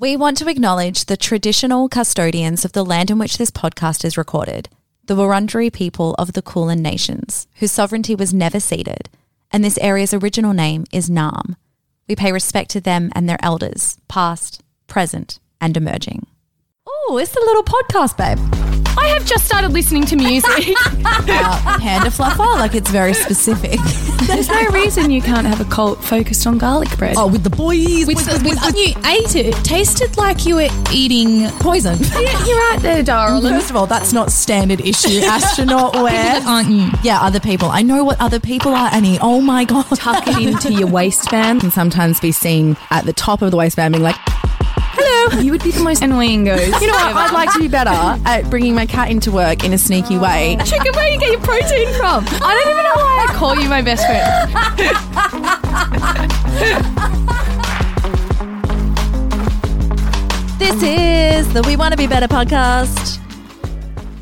We want to acknowledge the traditional custodians of the land in which this podcast is recorded, the Wurundjeri people of the Kulin Nations, whose sovereignty was never ceded, and this area's original name is Naarm. We pay respect to them and their elders, past, present, and emerging. Oh, it's a little podcast, babe. I have just started listening to music. Uh, panda fluffer, like it's very specific. There's no reason you can't have a cult focused on garlic bread. oh, with the boys, With, with, with you ate it. It tasted like you were eating. poison. Yeah, you're right there, darling. First of all, that's not standard issue astronaut wear. Aren't you? Yeah, other people. I know what other people are, Annie. Oh my god. Tuck it into your waistband. Can sometimes be seen at the top of the waistband, being like, "Hello." You would be the most annoying ghost. You know what? I'd like to be better at bringing my cat into work in a sneaky way. Chicken, where you get your protein from? I don't even know why I call you my best friend. This is the We Want to Be Better podcast.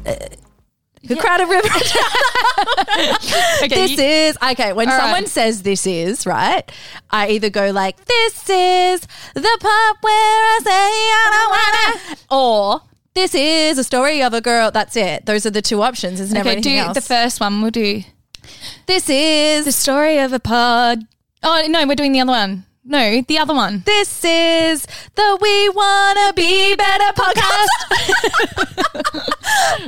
Uh, the Crowded River. Okay, this is okay. When All someone right. says this is right, I either go like, "This is the part where I say I don't wanna," or "This is a story of a girl." That's it. Those are the two options. There's never okay, do else. the first one. We'll do this is the story of a pod. Oh no, we're doing the other one. No, the other one. This is the We Wanna Be Better podcast.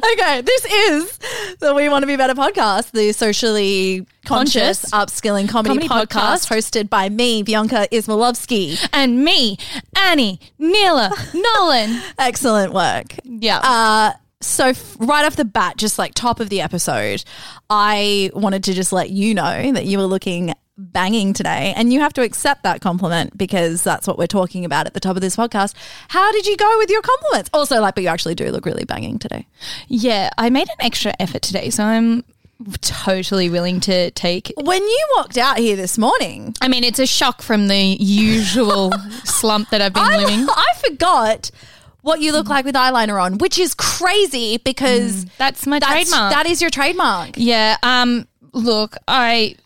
okay, this is the We Wanna Be Better podcast, the socially conscious, Conscious. upskilling comedy, Comedy podcast, podcast. hosted by me, Bianca Ismailovsky. And me, Annie, Neela, Nolan. Excellent work. Yeah. Uh, so right off the bat, just like top of the episode, I wanted to just let you know that you were looking banging today and you have to accept that compliment because that's what we're talking about at the top of this podcast. How did you go with your compliments? Also like but you actually do look really banging today. yeah, I made an extra effort today, so I'm totally willing to take. When you walked out here this morning, I mean, it's a shock from the usual slump that I've been I, living. I forgot what you look like with eyeliner on, which is crazy because That's my that's, trademark. that is your trademark. Yeah. Um. Look, I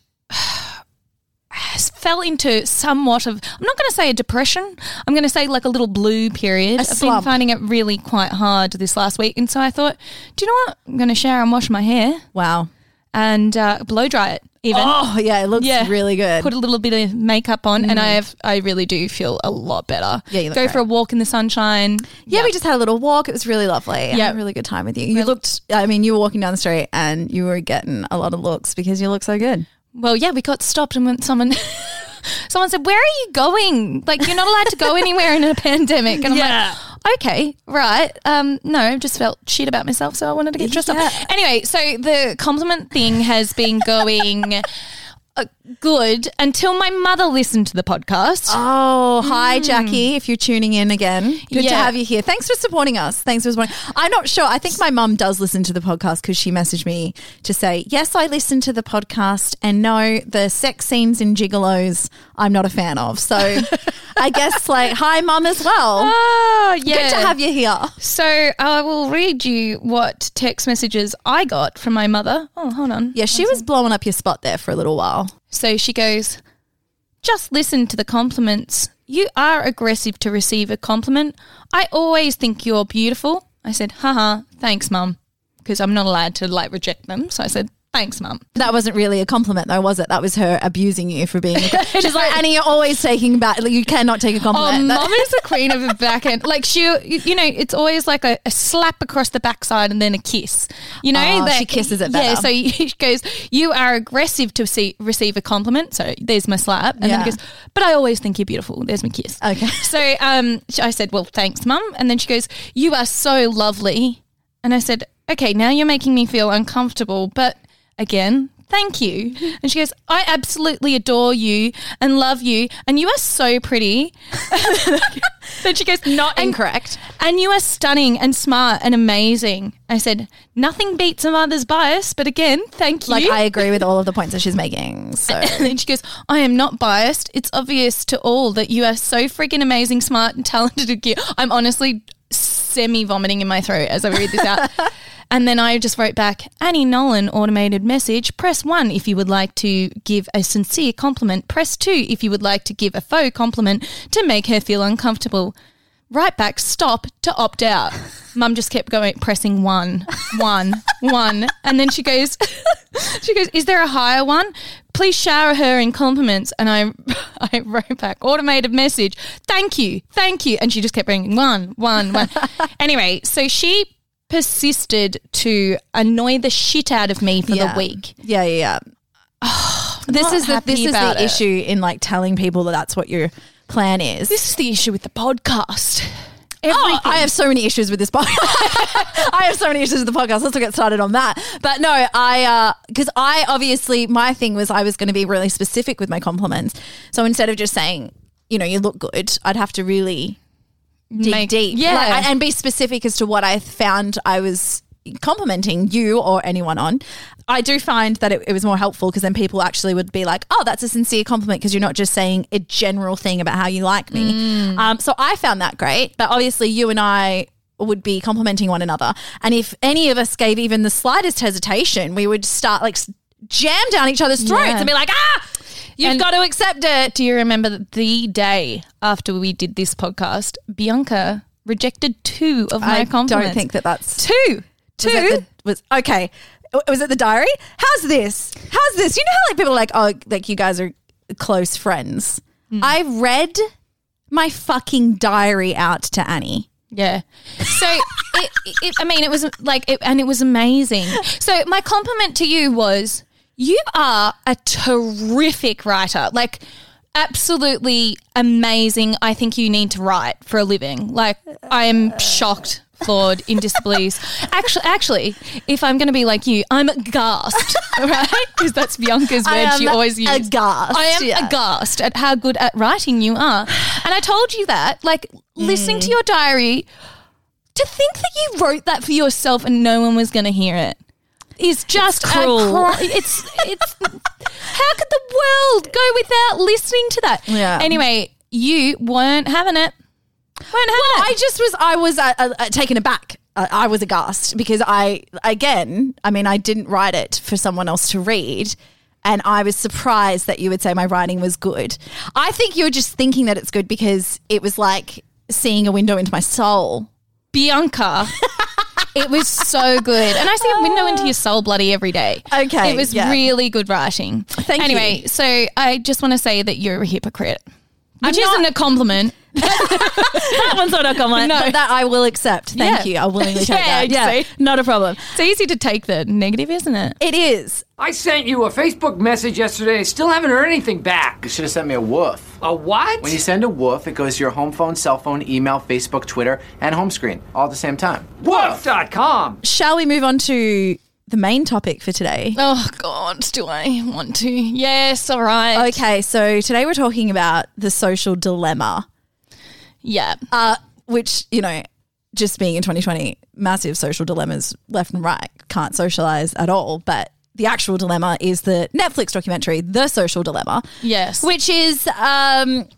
fell into somewhat of. I'm not going to say a depression. I'm going to say like a little blue period. I've slump. been finding it really quite hard this last week, and so I thought, do you know what? I'm going to shower and wash my hair Wow. and uh, blow dry it. Even Oh, yeah, it looks Yeah. really good. put a little bit of makeup on, and I have. I really do feel a lot better. Yeah, you look go great. for a walk in the sunshine. Yeah, we just had a little walk. It was really lovely. I had Yeah. a really good time with you. You looked, I mean, you were walking down the street and you were getting a lot of looks because you look so good. Well, yeah, we got stopped and when someone someone said, "Where are you going? Like you're not allowed to go anywhere in a pandemic." And I'm like, "Okay, right. Um, no, I just felt shit about myself, so I wanted to get dressed Yeah. up." Anyway, so the compliment thing has been going uh, good until my mother listened to the podcast. Oh, hi, mm. Jackie. If you're tuning in again, good to have you here. Thanks for supporting us. Thanks for supporting. I'm not sure. I think my mum does listen to the podcast because she messaged me to say, yes, I listened to the podcast and no, the sex scenes in Gigolos, I'm not a fan of. So I guess, like, hi, mum, as well. Oh, yeah. Good to have you here. So I will read you what text messages I got from my mother. Oh, hold on. Yeah, she was blowing up your spot there for a little while. So she goes, Just listen to the compliments. You are aggressive to receive a compliment. I always think you're beautiful. I said, haha, thanks, mum. Because I'm not allowed to like reject them. So I said, thanks, mum. That wasn't really a compliment, though, was it? That was her abusing you for being. A, She's like, Annie, you're always taking back. Like, you cannot take a Oh, compliment. That- mum is the queen of the back end. Like she, you know, it's always like a, a slap across the backside and then a kiss. You know, Oh, she kisses it Yeah, so she goes, "You are aggressive to see, receive a compliment." So there's my slap, and then Yeah. he goes, "But I always think you're beautiful." There's my kiss. Okay. So um, I said, "Well, thanks, mum," and then she goes, "You are so lovely," and I said, "Okay, now you're making me feel uncomfortable, but again." Thank you. And she goes, I absolutely adore you and love you, and you are so pretty. then she goes, Not and- incorrect. and you are stunning and smart and amazing. I said, nothing beats a mother's bias, but again, thank you. Like, I agree with all of the points that she's making. So. and then she goes, I am not biased. It's obvious to all that you are so freaking amazing, smart, and talented. and cute." I'm honestly semi vomiting in my throat as I read this out. and then I just wrote back, Annie Nolan automated message. Press one if you would like to give a sincere compliment. Press two if you would like to give a faux compliment to make her feel uncomfortable. Right back, stop to opt out. Mum just kept going, pressing one, one, one. And then she goes, she goes, is there a higher one? Please shower her in compliments. And I, I wrote back, automated message, thank you, thank you. And she just kept ringing one, one, one. anyway, so she persisted to annoy the shit out of me for Yeah. the week. Yeah, yeah, yeah. this is the, this is the it. issue in like telling people that that's what your plan is. This is the issue with the podcast. Oh, I have so many issues with this podcast. I have so many issues with the podcast. Let's get started on that. But no, I uh, because I obviously my thing was I was going to be really specific with my compliments. So instead of just saying, you know, you look good, I'd have to really dig Make- deep, yeah. Like, and be specific as to what I found I was complimenting you or anyone on. I do find that it, it was more helpful because then people actually would be like, "Oh, that's a sincere compliment," because you're not just saying a general thing about how you like me. Mm. Um, so I found that great, but obviously you and I would be complimenting one another, and if any of us gave even the slightest hesitation, we would start like jam down each other's throats Yeah. and be like, "Ah, you've And- got to accept it." Do you remember that the day after we did this podcast, Bianca rejected two of my I compliments? I don't think that that's two. Two. Was, the, was okay. Was it the diary? How's this? How's this? You know how like people are like, oh, like you guys are close friends. Hmm. I read my fucking diary out to Annie. Yeah. So, it, it, I mean, it was like, it, and it was amazing. So, my compliment to you was you are a terrific writer. Like, absolutely amazing. I think you need to write for a living. Like, I am shocked. Flawed in disbelief. Actually, actually, if I'm going to be like you, I'm aghast, right? Because that's Bianca's word she always uses. aghast, I am yeah. aghast at how good at writing you are, and I told you that. Like listening Mm. to your diary, to think that you wrote that for yourself and no one was going to hear it is just It's a cruel. it's it's. how could the world go without listening to that? Yeah. Anyway, you weren't having it. Weren't having Well, it. I just was, I was uh, uh, uh, taken aback. Uh, I was aghast because I, again, I mean, I didn't write it for someone else to read. And I was surprised that you would say my writing was good. I think you were just thinking that it's good because it was like seeing a window into my soul. Bianca. it was so good. And I see a window into your soul bloody every day. Okay, It was yeah. really good writing. Thank you. anyway, so I just want to say that you're a hypocrite. Which I'm not- isn't a compliment. that one's not a compliment. No. but that I will accept. Thank Yeah. you. I'll willingly take Yeah, that. Yeah, see? not a problem. It's easy to take the negative, isn't it? It is. I sent you a Facebook message yesterday. I still haven't heard anything back. You should have sent me a woof. A what? When you send a woof, it goes to your home phone, cell phone, email, Facebook, Twitter, and home screen all at the same time. Woof.com. Shall we move on to the main topic for today? Oh, God, do I want to? Yes, all right. Okay, so today we're talking about the social dilemma. Yeah. uh, which you know, just being in 2020, massive social dilemmas left and right. Can't socialize at all. But the actual dilemma is the Netflix documentary, The Social Dilemma, Yes. which is um,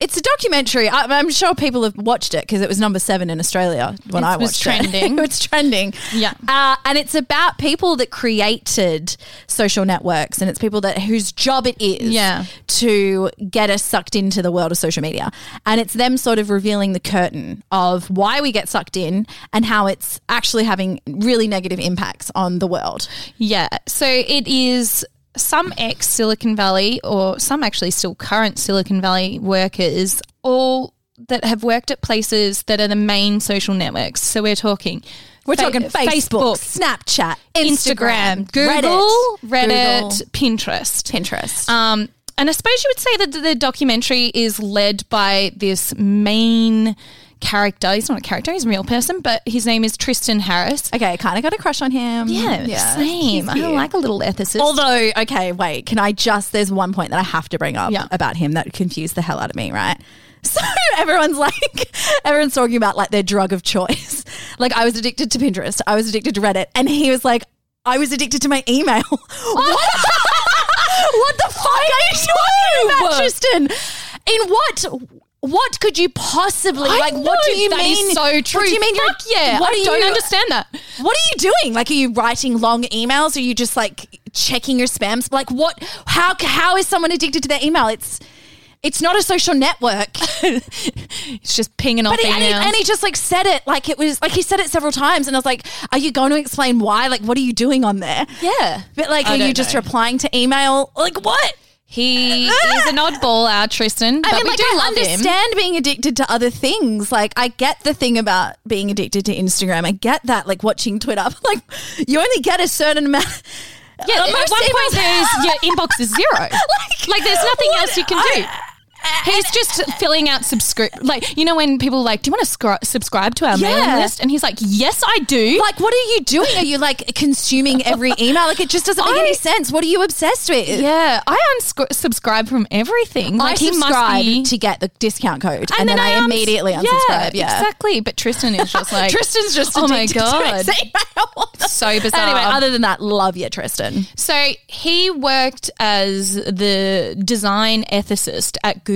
it's a documentary. I, I'm sure people have watched it because it was number seven in Australia when I watched It I was watched trending. it. it's trending. Yeah. uh, and it's about people that created social networks, and it's people that whose job it is Yeah. to get us sucked into the world of social media. And it's them sort of revealing the curtain of why we get sucked in and how it's actually having really negative impacts on the world. Yeah. So it is some ex Silicon Valley or some actually still current Silicon Valley workers, all that have worked at places that are the main social networks. So we're talking. We're Fa- talking Facebook, Snapchat, Instagram, Instagram, Google, Reddit, Reddit, Google, Pinterest. Pinterest. Um, and I suppose you would say that the documentary is led by this main character. He's not a character; he's a real person, but his name is Tristan Harris. okay, kind of got a crush on him. Yeah, same. I like a little ethicist. Although, okay, wait, can I just, there's one point that I have to bring up Yeah. about him that confused the hell out of me, right? So everyone's like, everyone's talking about like their drug of choice. Like I was addicted to Pinterest, I was addicted to Reddit, and he was like, I was addicted to my email. what? what the fuck are you talking about, Tristan? In what? What could you possibly I like? what do you that mean? is so true. What do you mean? Fuck you're, yeah, What I are don't you, understand that. What are you doing? Like, are you writing long emails? Are you just like checking your spams? Like, what? How? How is someone addicted to their email? It's it's not a social network. It's just pinging off But he, and, he, and he just like said it like it was like he said it several times, and I was like, "Are you going to explain why? Like, what are you doing on there? yeah. But like, I are you just know. replying to email? Like, what? He is an oddball, our Tristan, but mean, we like, do I love him. understand being addicted to other things. Like, I get the thing about being addicted to Instagram. I get that, like watching Twitter. Like, you only get a certain amount. Yeah, at most one point there's your inbox is zero. like, there's nothing what? else you can do. He's just filling out subscribe. Like you know when people are like, "Do you want to scri- subscribe to our Yeah. mailing list?" And he's like, "Yes, I do." Like, what are you doing? Are you like consuming every email? Like, it just doesn't make I- any sense. What are you obsessed with? yeah, I unsubscribe from everything. I Like he must subscribe be. to get the discount code, and, then, I, uns- immediately unsubscribe. Yeah, exactly. But Tristan is just like Tristan's just Oh my god, so bizarre. Anyway, other than that, love you, Tristan. So he worked as the design ethicist at Google,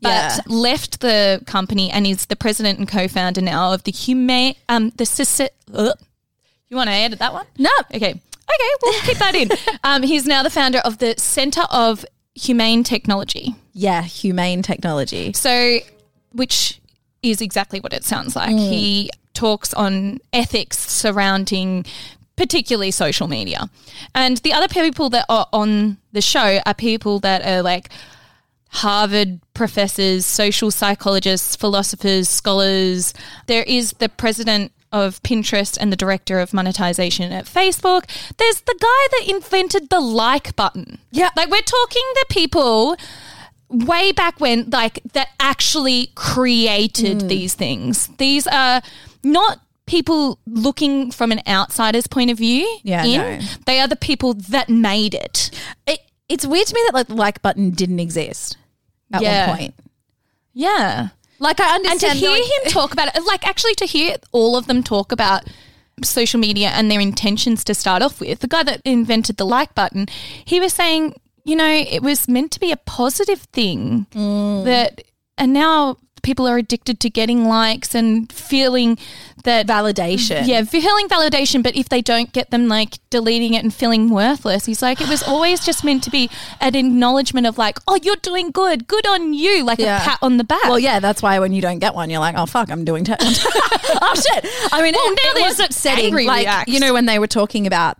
but Yeah. left the company and is the president and co-founder now of the Humane. Um, the Soci- uh, You want to edit that one? No. Okay. Okay, we'll keep that in. Um, he's now the founder of the Center of Humane Technology. Yeah, humane technology. So, which is exactly what it sounds like. He talks on ethics surrounding particularly social media. And the other people that are on the show are people that are like Harvard professors, social psychologists, philosophers, scholars. There is the president of Pinterest and the director of monetization at Facebook. There's the guy that invented the like button. Yeah. Like we're talking the people way back when like that actually created mm. these things. These are not people looking from an outsider's point of view. Yeah, in. no. They are the people that made it. It, it's weird to me that like the like button didn't exist at Yeah. one point. Yeah. Like I understand. and to hear like- him talk about it, like actually to hear all of them talk about social media and their intentions to start off with, the guy that invented the like button, he was saying, you know, it was meant to be a positive thing mm. that, and now people are addicted to getting likes and feeling that validation. yeah, feeling validation, but if they don't get them, like deleting it and feeling worthless. He's like, it was always just meant to be an acknowledgement of like, oh, you're doing good, good on you, like Yeah. a pat on the back. Well, yeah, that's why when you don't get one, you're like, oh fuck, I'm doing. T- oh shit! I mean, Well, it, now it was upsetting. angry Like reacts. you know when they were talking about,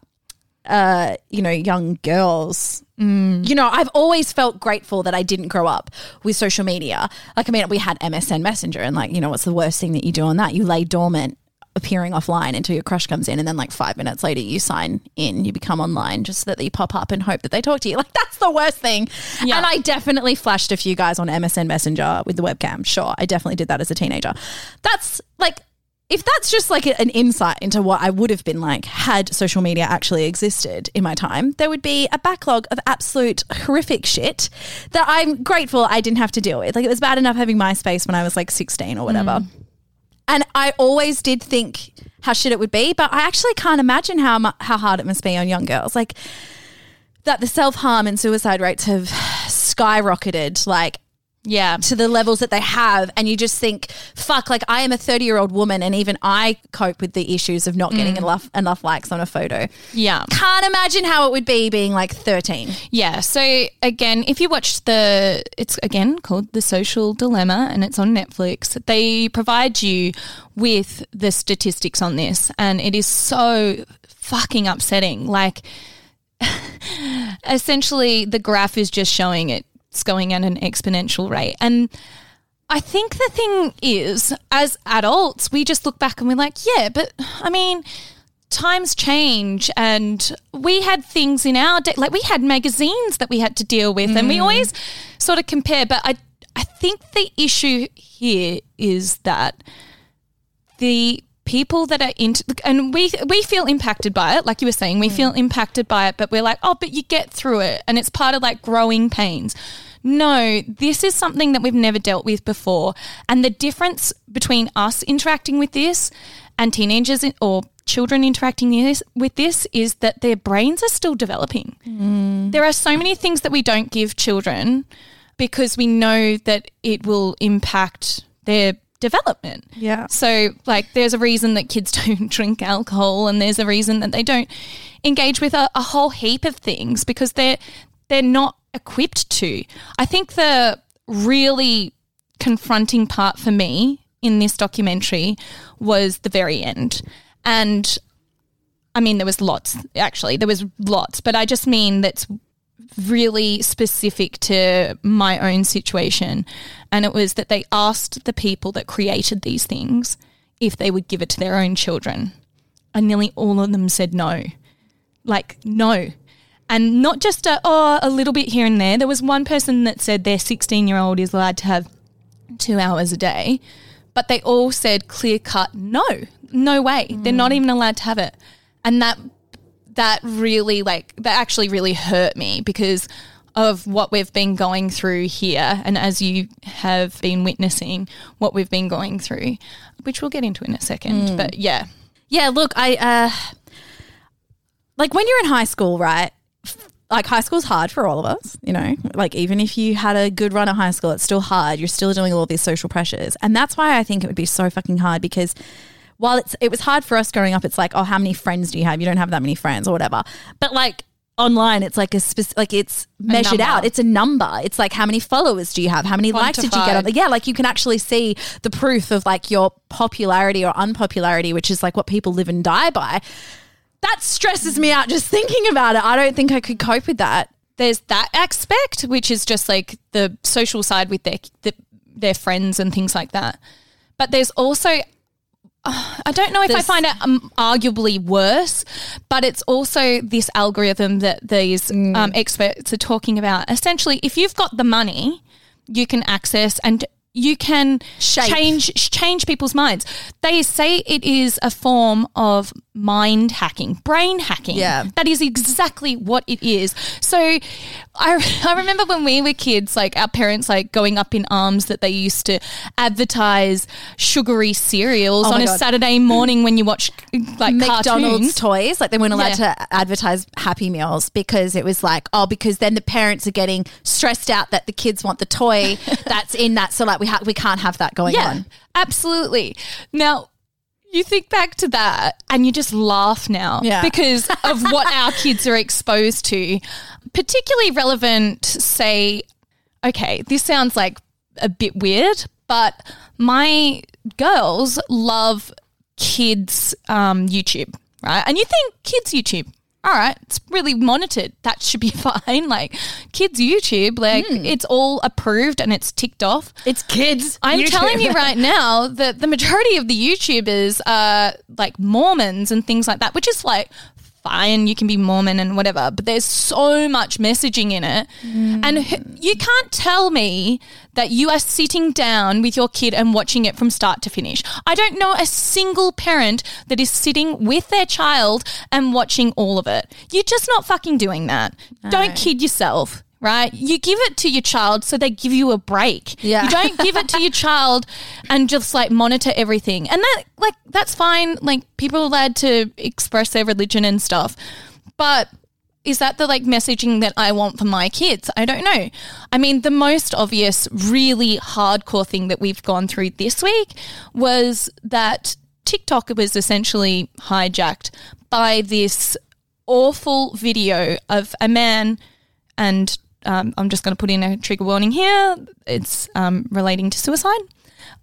uh, you know, young girls. Mm. You know, I've always felt grateful that I didn't grow up with social media. Like, I mean, we had MSN Messenger, and like, you know, what's the worst thing that you do on that? You lay dormant appearing offline until your crush comes in and then like five minutes later you sign in you become online just so that you pop up and hope that they talk to you like that's the worst thing Yeah. and i definitely flashed a few guys on msn messenger with the webcam sure i definitely did that as a teenager that's like if that's just like an insight into what I would have been like had social media actually existed in my time, there would be a backlog of absolute horrific shit that I'm grateful I didn't have to deal with. Like it was bad enough having MySpace when I was like 16 or whatever. Mm. And I always did think how shit it would be, but I actually can't imagine how how hard it must be on young girls. Like that the self harm and suicide rates have skyrocketed. Like yeah. to the levels that they have and you just think fuck like i am a 30 year old woman and even i cope with the issues of not getting mm. enough enough likes on a photo Yeah. can't imagine how it would be being like 13 Yeah. So again, if you watched the, it's again called The Social Dilemma and it's on Netflix, they provide you with the statistics on this and it is so fucking upsetting. Like, essentially, the graph is just showing it's going at an exponential rate. And I think the thing is, as adults, we just look back and we're like, yeah, but I mean, times change and we had things in our day, like we had magazines that we had to deal with and we mm. always sort of compare. But I, I think the issue here is that the people that are into and we we feel impacted by it like you were saying we mm. feel impacted by it but we're like oh but you get through it and it's part of like growing pains. No this is something that we've never dealt with before and the difference between us interacting with this and teenagers or children interacting this, with this is that their brains are still developing. Mm. There are so many things that we don't give children because we know that it will impact their development. Yeah. So, like, there's a reason that kids don't drink alcohol, and there's a reason that they don't engage with a, a whole heap of things because they're they're not equipped to. I think the really confronting part for me in this documentary was the very end. And I mean, there was lots, actually, there was lots, but I just mean that's really specific to my own situation. And it was that they asked the people that created these things if they would give it to their own children. And nearly all of them said no. Like, no. And not just a, oh, a little bit here and there. There was one person that said their 16 year old is allowed to have two hours a day, but they all said clear cut, no, no way. They're not mm. even allowed to have it. And that that really like that actually really hurt me because of what we've been going through here and as you have been witnessing what we've been going through which we'll get into in a second but yeah Yeah, look, I uh like when you're in high school, right? Like high school's hard for all of us, you know. Like even if you had a good run at high school, it's still hard. You're still doing all these social pressures. And that's why I think it would be so fucking hard because while it's it was hard for us growing up, it's like, oh, how many friends do you have? You don't have that many friends or whatever. But like online it's like a specific like it's measured out. it's a number. It's like how many followers do you have? How many likes did you get on Quantified. yeah like you can actually see the proof of like your popularity or unpopularity which is like what people live and die by. That stresses me out just thinking about it. I don't think i could cope with that. There's that aspect which is just like the social side with their the, their friends and things like that. But there's also I don't know if I find it um, arguably worse, but it's also this algorithm that these Mm. um, experts are talking about. Essentially, if you've got the money, you can access and you can Shape. change change people's minds. They say it is a form of mind hacking, brain hacking. Yeah. That is exactly what it is. So I, I remember when we were kids, like our parents like going up in arms that they used to advertise sugary cereals Oh on a God. Saturday morning when you watch like McDonald's cartoons. toys, like they weren't allowed Yeah. to advertise Happy Meals because it was like, oh, because then the parents are getting stressed out that the kids want the toy that's in that. So like we ha- we can't have that going Yeah, on. absolutely. Now, you think back to that and you just laugh now Yeah. because of what our kids are exposed to. Particularly relevant, say, okay, this sounds like a bit weird, but my girls love kids' um, YouTube, right? And you think kids' YouTube, all right, it's really monitored. That should be fine. Like kids' YouTube, like hmm. it's all approved and it's ticked off. It's kids. I'm YouTube. telling you right now that the majority of the YouTubers are like Mormons and things like that, which is like fine, you can be Mormon and whatever, but there's so much messaging in it. Mm. And you can't tell me that you are sitting down with your kid and watching it from start to finish. I don't know a single parent that is sitting with their child and watching all of it. You're just not fucking doing that. Don't kid yourself. Right? You give it to your child so they give you a break. Yeah. You don't give it to your child and just like monitor everything. And that like that's fine. Like people are allowed to express their religion and stuff. But is that the like messaging that I want for my kids? I don't know. I mean, the most obvious, really hardcore thing that we've gone through this week was that TikTok was essentially hijacked by this awful video of a man and um, I'm just going to put in a trigger warning here. It's um, relating to suicide.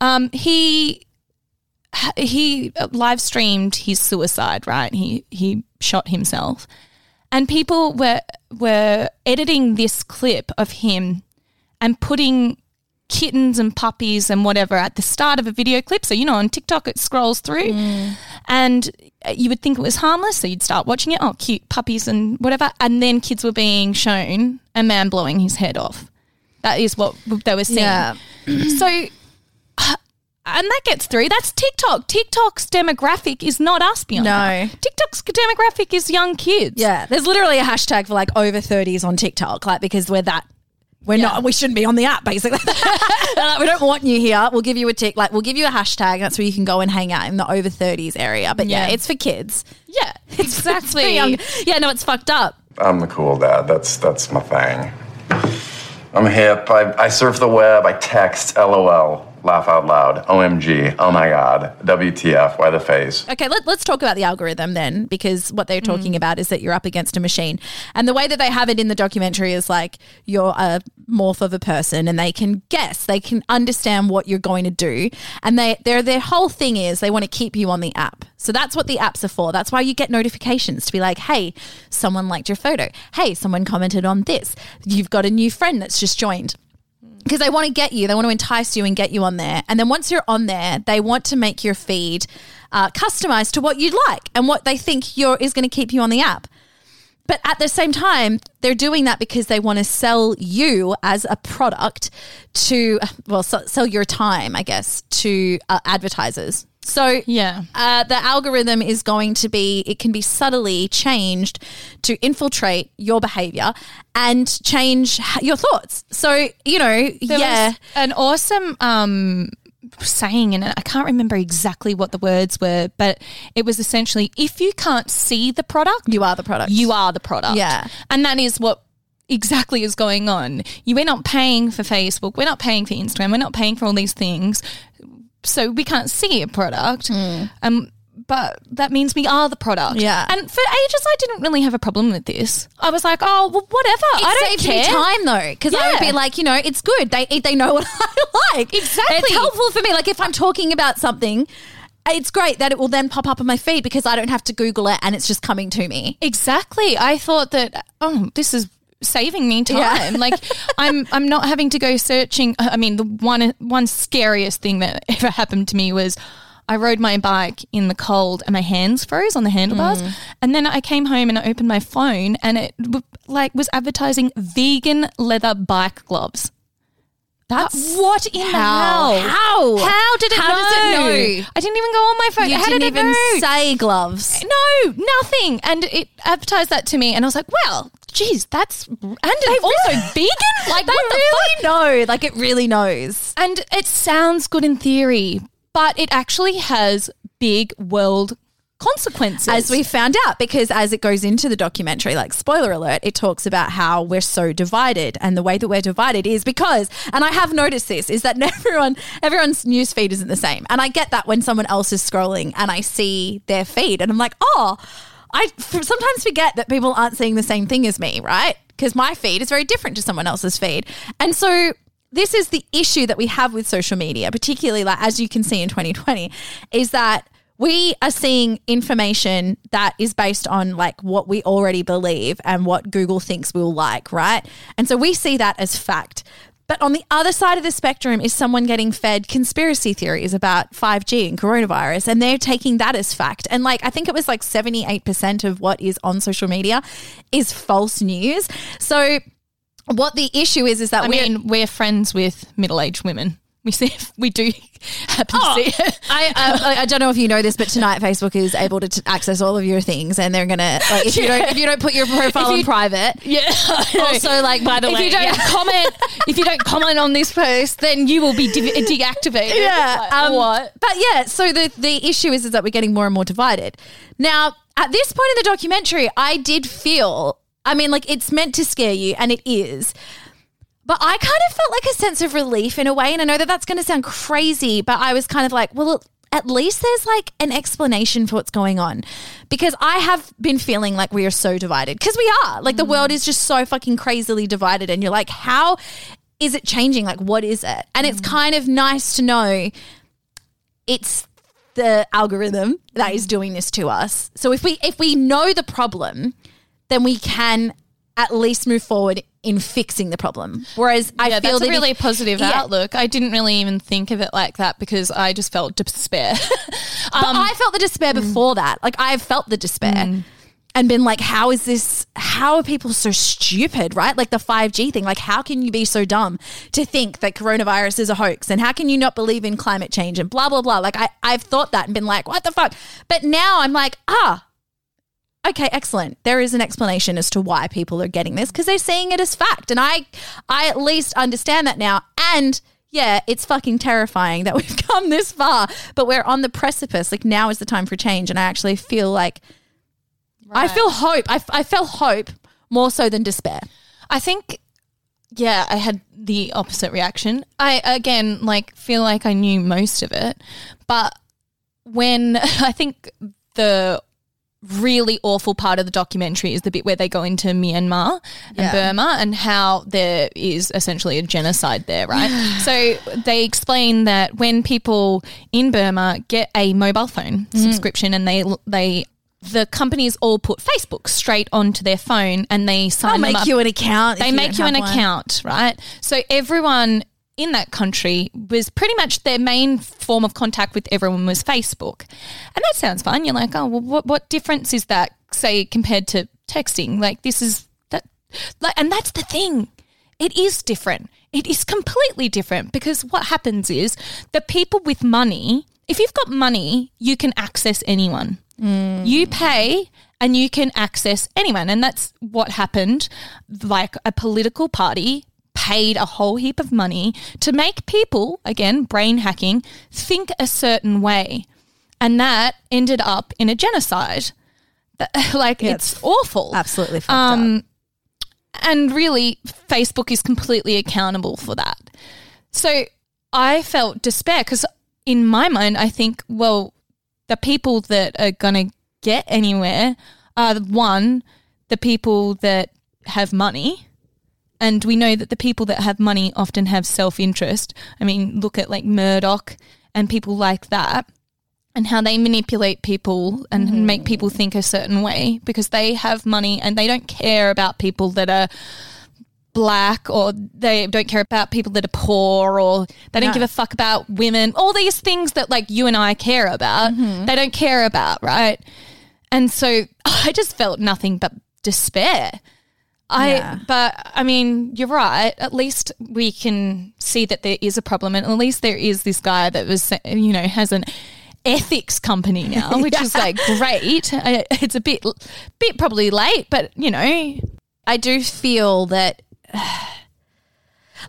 Um, he he live streamed his suicide. Right, he he shot himself, and people were were editing this clip of him and putting kittens and puppies and whatever at the start of a video clip. So you know on TikTok it scrolls through, and you would think it was harmless, so you'd start watching it. Oh, cute puppies and whatever, and then kids were being shown a man blowing his head off. That is what they were seeing. Yeah. So, uh, and that gets through. That's TikTok. TikTok's demographic is not us, Bianca. No. TikTok's demographic is young kids. Yeah, there's literally a hashtag for like over 30s on TikTok, like because we're that. We're not. We shouldn't be on the app, basically. Like, we don't want you here. We'll give you a tick. Like, we'll give you a hashtag. That's where you can go and hang out in the over 30s area. But yeah, Yeah. it's for kids. Yeah, exactly. Young. Yeah, no, it's fucked up. I'm the cool dad. That's that's my thing. I'm hip. I, I surf the web. I text. LOL. Laugh out loud, OMG, oh my god, WTF, why the face? Okay, let, let's talk about the algorithm then, because what they're talking mm. about is that you're up against a machine. And the way that they have it in the documentary is like you're a morph of a person and they can guess, they can understand what you're going to do. And they their their whole thing is they want to keep you on the app. So that's what the apps are for. That's why you get notifications to be like, hey, someone liked your photo. Hey, someone commented on this. You've got a new friend that's just joined because they want to get you, they want to entice you and get you on there. And then once you're on there, they want to make your feed uh, customized to what you'd like and what they think you're, is going to keep you on the app. But at the same time, they're doing that because they want to sell you as a product to, well, so, sell your time, I guess, to uh, advertisers. So Yeah. uh, the algorithm is going to be it can be subtly changed to infiltrate your behavior and change your thoughts. So you know, There yeah, an awesome um, saying, and I can't remember exactly what the words were, but it was essentially if you can't see the product, you are the product. you are the product. Yeah. And that is what exactly is going on. You we're not paying for Facebook, we're not paying for Instagram, we're not paying for all these things. So we can't see a product. Um but that means we are the product. Yeah. And for ages I didn't really have a problem with this. I was like, oh well whatever. It I don't care. me time though, because I would be like, you know, it's good. They they know what I like. Exactly. It's helpful for me. Like if I'm talking about something, it's great that it will then pop up on my feed because I don't have to Google it and it's just coming to me. Exactly. I thought that oh, this is saving me time. Yeah. like I'm I'm not having to go searching. I mean, the one one scariest thing that ever happened to me was I rode my bike in the cold and my hands froze on the handlebars. Mm. And then I came home and I opened my phone and it like was advertising vegan leather bike gloves. That's what in the how hell? how How did it How know? does it know? I didn't even go on my phone. You How didn't did it even know? say gloves. No, nothing. And it advertised that to me, and I was like, "Well, geez, that's and it's also vegan. Like, They what the really know. Like it really knows. And it sounds good in theory, but it actually has big world consequences. As we found out, because as it goes into the documentary, like spoiler alert, it talks about how we're so divided. And the way that we're divided is because, and I have noticed this, is that everyone, everyone's news feed isn't the same. And I get that when someone else is scrolling and I see their feed and I'm like, oh, I sometimes forget that people aren't seeing the same thing as me, right? Because my feed is very different to someone else's feed. And so this is the issue that we have with social media, particularly like as you can see in 2020, is that we are seeing information that is based on like what we already believe and what Google thinks we'll like, right? And so we see that as fact. But on the other side of the spectrum is someone getting fed conspiracy theories about 5G and coronavirus, and they're taking that as fact. And like, I think it was like 78% of what is on social media is false news. So, what the issue is, is that I we're, mean, we're friends with middle-aged women. We see, if we do happen to see it. I, I I don't know if you know this, but tonight Facebook is able to t- access all of your things, and they're gonna like if you don't if you don't put your profile If on private. Yeah. Also, like by the if way, you don't yeah. comment, if you don't comment on this post, then you will be de- deactivated. yeah. Like, um, what? But yeah, so the the issue is is that we're getting more and more divided. Now, at this point in the documentary, I did feel. I mean, like it's meant to scare you, and it is. But I kind of felt like a sense of relief in a way, and I know that that's going to sound crazy, but I was kind of like, well. At least there's like an explanation for what's going on because I have been feeling like we are so divided because we are. Like the world is just so fucking crazily divided, and you're like, how is it changing? Like, what is it? And it's kind of nice to know it's the algorithm that is doing this to us. So if we if we know the problem, then we can at least move forward in fixing the problem. Whereas I yeah, feel that's that a really if- positive Yeah. outlook. I didn't really even think of it like that because I just felt despair. But um, I felt the despair mm. before that. Like I've felt the despair. Mm. And been like, how is this? How are people so stupid, right? Like the 5G thing. Like, how can you be so dumb to think that coronavirus is a hoax? And how can you not believe in climate change and blah, blah, blah? Like, I, I've thought that and been like, what the fuck? But now I'm like, ah, okay, excellent. There is an explanation as to why people are getting this because they're seeing it as fact. And I I at least understand that now. And yeah, it's fucking terrifying that we've come this far, but we're on the precipice. Like now is the time for change. And I actually feel like I feel hope. I, I felt hope more so than despair. I think yeah, I had the opposite reaction. I again like feel like I knew most of it, but when I think the really awful part of the documentary is the bit where they go into Myanmar and Yeah. Burma and how there is essentially a genocide there, right? so they explain that when people in Burma get a mobile phone Mm. subscription and they they the companies all put Facebook straight onto their phone and they sign I'll make up you an account. they make you an one. account, right? So everyone in that country was pretty much their main form of contact with everyone was Facebook. And that sounds fine. You're like, oh, well, what, what difference is that, say, compared to texting? Like, this is that, like, and that's the thing. It is different. It is completely different because what happens is the people with money, if you've got money, you can access anyone. Mm. You pay and you can access anyone. And that's what happened. Like a political party paid a whole heap of money to make people, again, brain hacking, think a certain way. And that ended up in a genocide. like, it's, awful. Absolutely fucked Um, up. And really, Facebook is completely accountable for that. So I felt despair because, in my mind, I think, well, the people that are going to get anywhere are one, the people that have money. And we know that the people that have money often have self interest. I mean, look at like Murdoch and people like that and how they manipulate people and mm-hmm. make people think a certain way because they have money and they don't care about people that are black or they don't care about people that are poor or they don't No. give a fuck about women. All these things that like you and I care about mm-hmm. they don't care about right? And so I just felt nothing but despair I Yeah. but I mean you're right at least we can see that there is a problem and at least there is this guy that was you know has an ethics company now which is like great it's a bit bit probably late but you know I do feel that.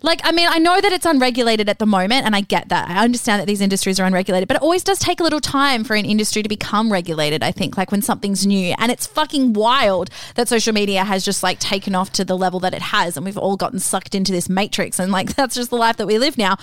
Like, I mean, I know that it's unregulated at the moment, and I get that. I understand that these industries are unregulated, but it always does take a little time for an industry to become regulated, I think, like when something's new. And it's fucking wild that social media has just like taken off to the level that it has, and we've all gotten sucked into this matrix, and like that's just the life that we live now.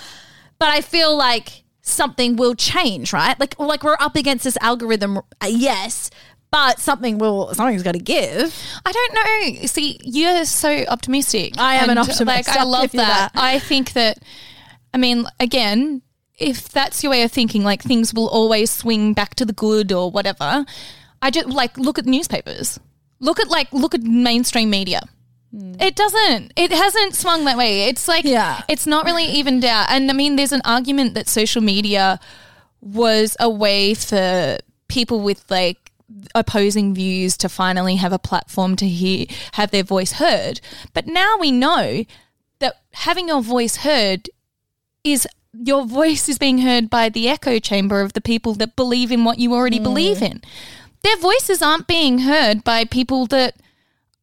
But I feel like something will change, right? Like, like we're up against this algorithm, uh, yes, but something will, something's got to give. I don't know. See, you're so optimistic. I am an optimist. Like I love that. that. I think that. I mean, again, if that's your way of thinking, like things will always swing back to the good or whatever. I just like look at newspapers. Look at like look at mainstream media. Hmm. It doesn't. It hasn't swung that way. It's like Yeah. it's not really evened out. And I mean, there's an argument that social media was a way for people with like opposing views to finally have a platform to hear have their voice heard. But now we know that having your voice heard is your voice is being heard by the echo chamber of the people that believe in what you already mm. believe in. Their voices aren't being heard by people that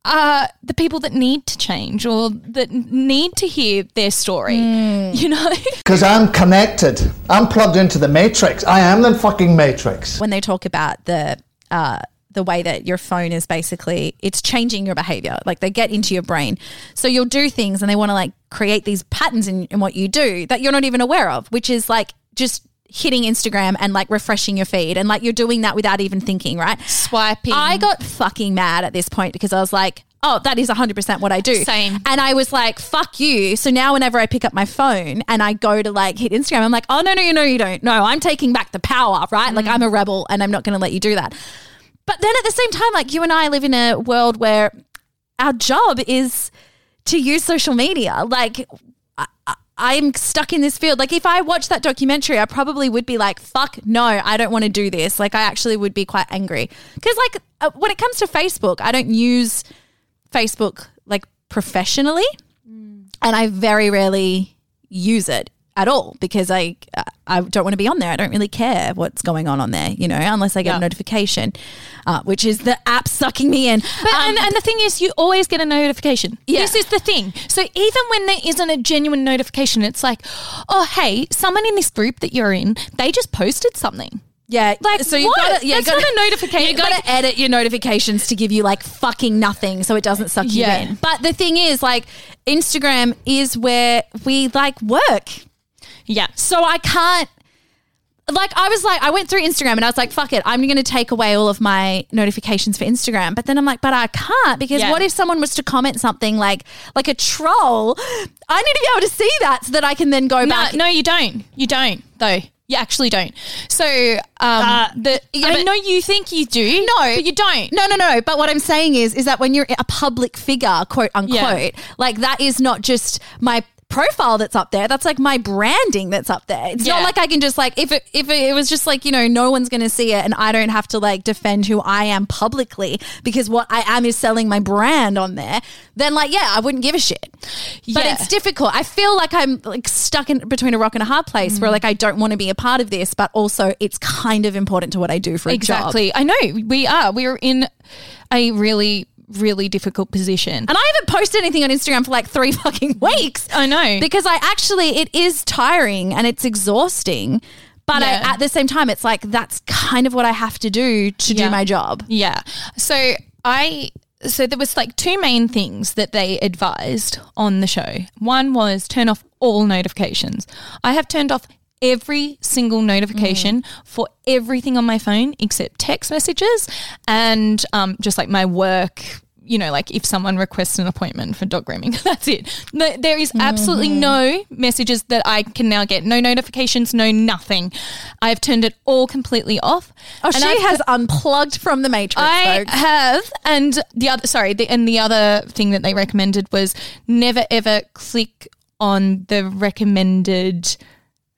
are the people that need to change or that need to hear their story. Mm. You know? Because I'm connected. I'm plugged into the matrix. I am the fucking matrix. when they talk about the uh, the way that your phone is basically it's changing your behavior. Like they get into your brain. So you'll do things and they want to like create these patterns in, in what you do that you're not even aware of which is like just hitting instagram and like refreshing your feed and like you're doing that without even thinking right? Swiping. i got fucking mad at this point because i was like oh that is 100% what i do Same. and I was like, fuck you. So now whenever I pick up my phone and I go to like hit Instagram, I'm like, oh, no, no, no, you don't. No, I'm taking back the power, right? Like I'm a rebel and I'm not going to let you do that. But then at the same time, like you and I live in a world where our job is to use social media. Like, I, I- I'm stuck in this field. Like, if I watched that documentary, I probably would be like, fuck, no, I don't want to do this. Like, I actually would be quite angry. Because, like, uh, when it comes to Facebook, I don't use Facebook like professionally, and I very rarely use it at all because I I don't want to be on there. I don't really care what's going on on there, you know, unless I get Yeah. a notification, uh, which is the app sucking me in. But Um, and, and the thing is, you always get a notification. Yeah. This is the thing. So even when there isn't a genuine notification, it's like, oh hey, someone in this group that you're in, they just posted something. Yeah, Like, so you gotta, yeah, That's gotta, not a notification. You gotta Like- edit your notifications to give you like fucking nothing, so it doesn't suck Yeah. you in. But the thing is, like, Instagram is where we like work, Yeah. so I can't. Like I was like, I went through Instagram and I was like, fuck it, I'm going to take away all of my notifications for Instagram. But then I'm like, but I can't because Yeah. what if someone was to comment something like, like a troll? I need to be able to see that so that I can then go No, back. no, you don't. You don't, though. You actually don't. So, um, Uh, the, yeah, I know you think you do. No. but you don't. No, no, no. But what I'm saying is, is that when you're a public figure, quote unquote, Yeah. like that is not just my profile that's up there. That's like my branding that's up there. It's not like I can just like if it if it, was just like you know no one's going to see it and I don't have to like defend who I am publicly because what I am is selling my brand on there. Then like yeah, I wouldn't give a shit. But it's difficult. I feel like I'm like stuck in between a rock and a hard place Mm. where like I don't want to be a part of this, but also it's kind of important to what I do for a job. Exactly. I know we are. We're in a really, really difficult position. And I haven't posted anything on Instagram for like three fucking weeks. I know. Because I actually, it is tiring and it's exhausting. But Yeah. I, at the same time, it's like that's kind of what I have to do to Yeah. do my job. Yeah. So I so there was like two main things that they advised on the show. One was turn off all notifications. I have turned off every single notification for everything on my phone except text messages and um, just like my work you know, like if someone requests an appointment for dog grooming, that's it. No, there is absolutely no messages that I can now get. No notifications, no nothing. I've turned it all completely off. Oh, And she I've has unplugged from the Matrix, I folks. have, and the other sorry, the, and the other thing that they recommended was never ever click on the recommended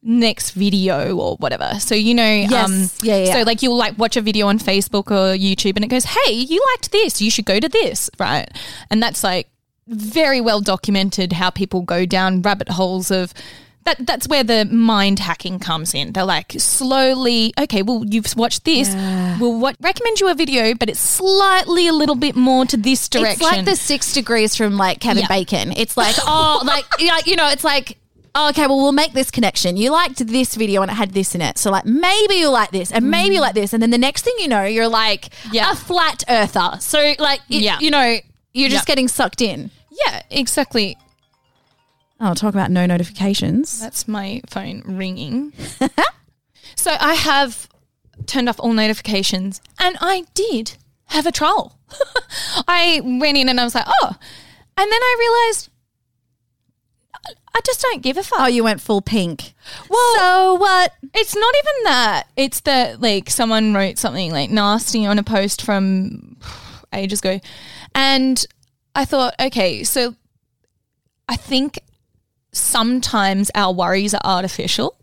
next video or whatever. So you know, um, Yes. Yeah, yeah. So like you'll like watch a video on Facebook or YouTube, and it goes, "Hey, you liked this. You should go to this," right? And that's like very well documented how people go down rabbit holes of. That, that's where the mind hacking comes in. They're like slowly, okay, well, you've watched this. We'll what, recommend you a video, but it's slightly a little bit more to this direction. It's like the six degrees from like Kevin Yeah. Bacon. It's like, oh, like, yeah, you know, it's like, oh, okay, well, we'll make this connection. You liked this video and it had this in it. So, like, maybe you like this and maybe you mm. like this. And then the next thing you know, you're like Yeah. a flat earther. So, like, it- Yeah. you know, you're just Yeah. getting sucked in. yeah, exactly. Oh, talk about no notifications. That's my phone ringing. so I have turned off all notifications and I did have a troll. I went in and I was like, oh. And then I realized I just don't give a fuck. Oh, you went full pink. Well, so what? It's not even that. It's that like someone wrote something like nasty on a post from ages ago. And I thought, okay, so I think sometimes our worries are artificial.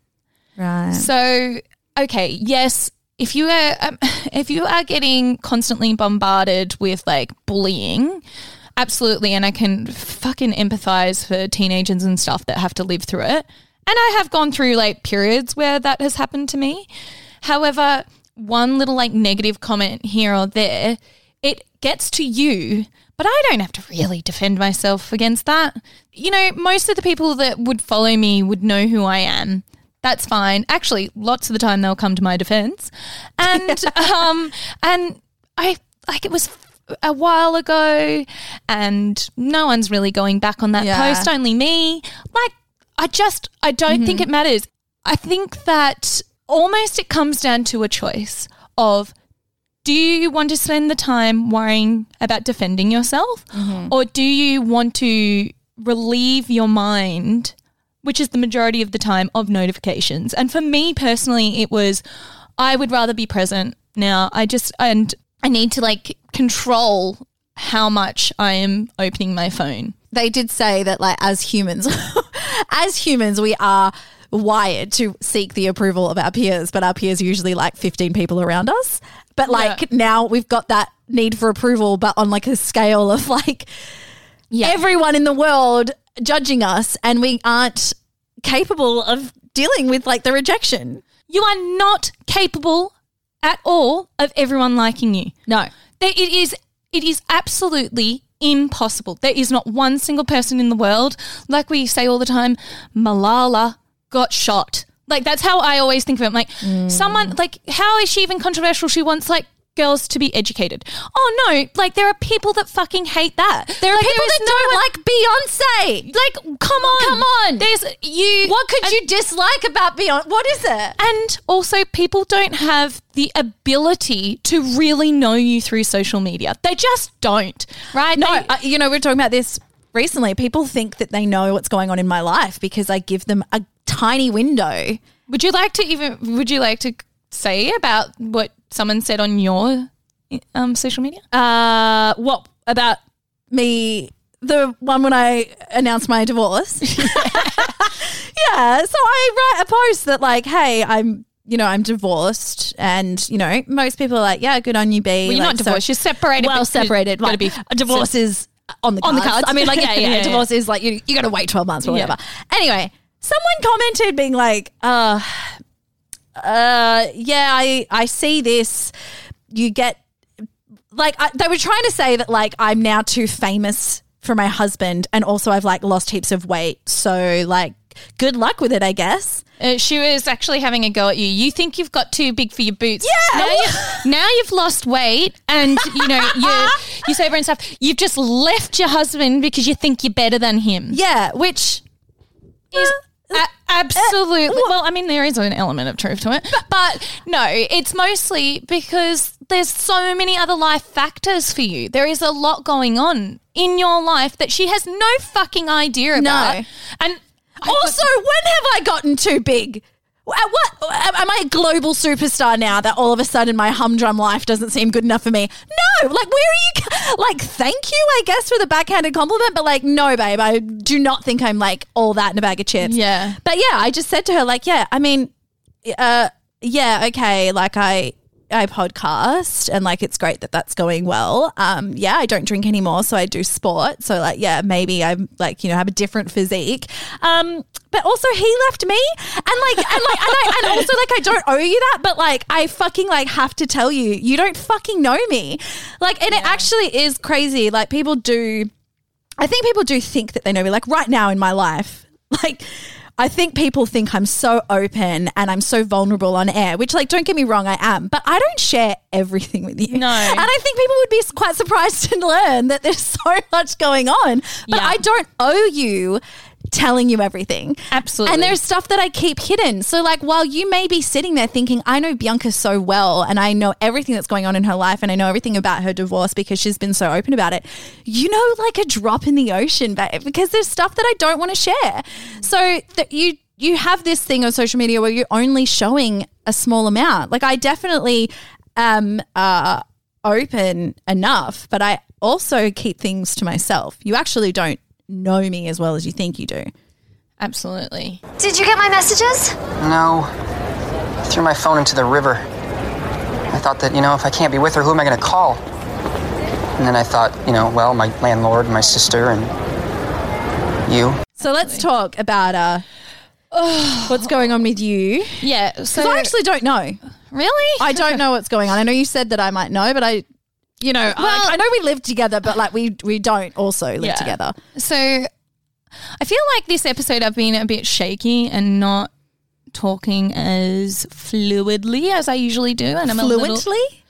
Right. So, okay, yes, if you are um, if you are getting constantly bombarded with like bullying, absolutely, and I can fucking empathize for teenagers and stuff that have to live through it. And I have gone through like periods where that has happened to me. However, one little like negative comment here or there, it gets to you, but I don't have to really defend myself against that. You know, most of the people that would follow me would know who I am. That's fine. Actually, lots of the time they'll come to my defense. And um and I like it was a while ago and no one's really going back on that Yeah. post, only me. Like I just I don't think mm-hmm. it matters. I think that almost it comes down to a choice of do you want to spend the time worrying about defending yourself mm-hmm. or do you want to relieve your mind which is the majority of the time of notifications and for me personally it was i would rather be present now i just and i need to like control how much i am opening my phone. They did say that like as humans as humans we are wired to seek the approval of our peers but our peers are usually like 15 people around us. But like Yeah. now we've got that need for approval but on like a scale of like yeah. everyone in the world judging us and we aren't capable of dealing with like the rejection. You are not capable at all of everyone liking you no There, it is it is absolutely impossible. There is not one single person in the world, like we say all the time, Malala got shot. Like that's how I always think of it. I'm like Mm. someone like how is she even controversial? She wants like girls to be educated. Oh no, like there are people that fucking hate that. There are Like, people that no don't one- like Beyonce. like come on, Come on. There's you. What could and- you dislike about Beyonce? What is it? And also, people don't have the ability to really know you through social media. They just don't, right? No, They- uh, you know, we are talking about this recently. People think that they know what's going on in my life because I give them a tiny window. would you like to even? Would you like to say about what someone said on your um, social media? Uh, what about me? The one when I announced my divorce. yeah. So I write a post that like, hey, I'm, you know, I'm divorced, and you know, most people are like, yeah, good on you, B. Well, you're Like, not so- divorced. you're separated. well separated. Like, be a divorce is on the cards. On the cards. I mean, like, yeah, yeah. Yeah, yeah. divorce is like you. You got to wait twelve months or Yeah. whatever. Anyway, someone commented being like, uh, uh, yeah, I I see this. You get like I, they were trying to say that like I'm now too famous for my husband, and also I've like lost heaps of weight. So like, good luck with it, I guess. Uh, she was actually having a go at you. You think you've got too big for your boots. Yeah. Now, you, now you've lost weight, and you know you you say and stuff. You've just left your husband because you think you're better than him. Yeah, which is Uh, absolutely. well, I mean, there is an element of truth to it, but no, it's mostly because there's so many other life factors for you. There is a lot going on in your life that she has no fucking idea about. No. And Also, when have I gotten too big? At what am I a global superstar now that all of a sudden my humdrum life doesn't seem good enough for me? No, like where are you? Like, thank you, I guess, for the backhanded compliment, but like, no, babe, I do not think I'm like all that in a bag of chips. Yeah. but yeah, I just said to her like, yeah, I mean, uh, yeah, okay, like I. I podcast and like it's great that that's going well. Um, yeah, I don't drink anymore, so I do sport. So like, yeah, maybe I'm like you know have a different physique. Um, but also he left me, and like and like and, I, and also like I don't owe you that, but like I fucking like have to tell you, you don't fucking know me. Like, and it actually is crazy. Like people do. I think people do think that they know me. Like right now in my life, like I think people think I'm so open and I'm so vulnerable on air, which like don't get me wrong, I am, but I don't share everything with you. No. And I think people would be quite surprised to learn that there's so much going on. But Yeah. I don't owe you telling you everything. Absolutely. And there's stuff that I keep hidden. So like while you may be sitting there thinking, I know Bianca so well and I know everything that's going on in her life and I know everything about her divorce because she's been so open about it, you know like a drop in the ocean, babe, because there's stuff that I don't want to share. So that you you have this thing on social media where you're only showing a small amount. Like I definitely am uh open enough, but I also keep things to myself. You actually don't know me as well as you think you do. absolutely. Did you get my messages? No. I threw my phone into the river. I thought that, you know, if I can't be with her, who am I going to call? And then I thought, you know, well, my landlord, my sister, and you. So let's talk about uh, what's going on with you. Yeah. Because So I actually don't know. really, I don't know what's going on. I know you said that I might know, but I, you know, I- Well- I, know we live together, but like we we don't also live Yeah. together. So I feel like this episode I've been a bit shaky and not talking as fluidly as I usually do, and I'm a little Fluently,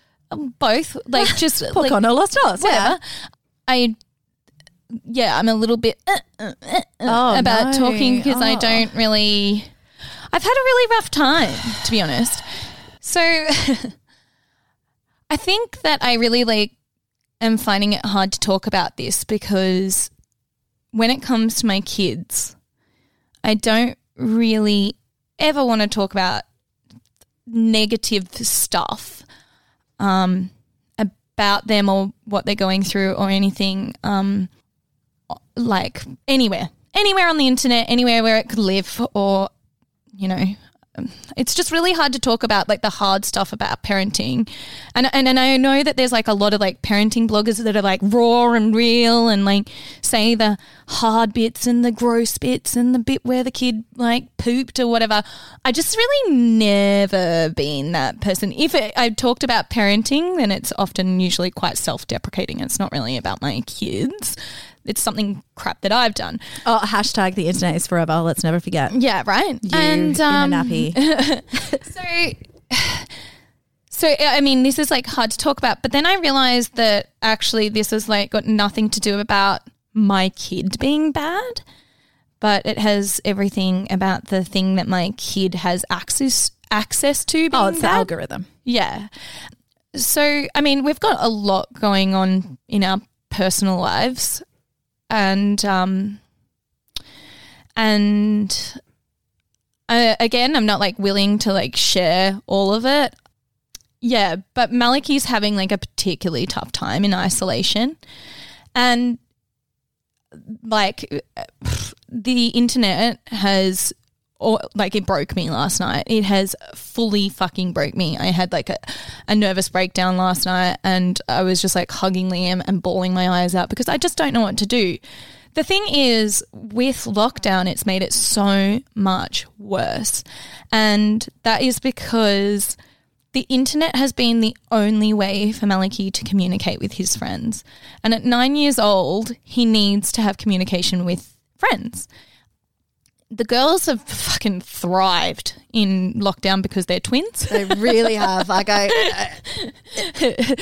both like just like, Connor lost us. whatever. I yeah, I'm a little bit uh, uh, uh, uh, Oh, about no. talking because I Oh. don't really. I've had a really rough time, to be honest. So I think that I really like am finding it hard to talk about this because when it comes to my kids, I don't really ever want to talk about negative stuff um, about them or what they're going through or anything um, like anywhere, anywhere on the internet, anywhere where it could live or, you know, it's just really hard to talk about like the hard stuff about parenting. And, and and I know that there's like a lot of like parenting bloggers that are like raw and real and like say the hard bits and the gross bits and the bit where the kid like pooped or whatever. I just really never been that person. If it, I've talked about parenting, then it's often usually quite self-deprecating. It's not really about my kids. It's something crap that I've done. Oh, hashtag the internet is forever. Let's never forget. Yeah, right. You and um, nappy. so so I mean this is like hard to talk about, but then I realized that actually this has like got nothing to do about my kid being bad, but it has everything about the thing that my kid has access access to oh, it's the algorithm. Yeah. So, I mean, we've got a lot going on in our personal lives, and um, and uh, again, I'm not like willing to like share all of it. Yeah, but Malachi's having like a particularly tough time in isolation, and like the internet has or like it broke me last night. It has fully fucking broke me. I had like a, a nervous breakdown last night and I was just like hugging Liam and bawling my eyes out because I just don't know what to do. The thing is, with lockdown, it's made it so much worse. And that is because the internet has been the only way for Maliki to communicate with his friends. And at nine years old, he needs to have communication with friends the girls have fucking thrived in lockdown because they're twins. They really have. Like I,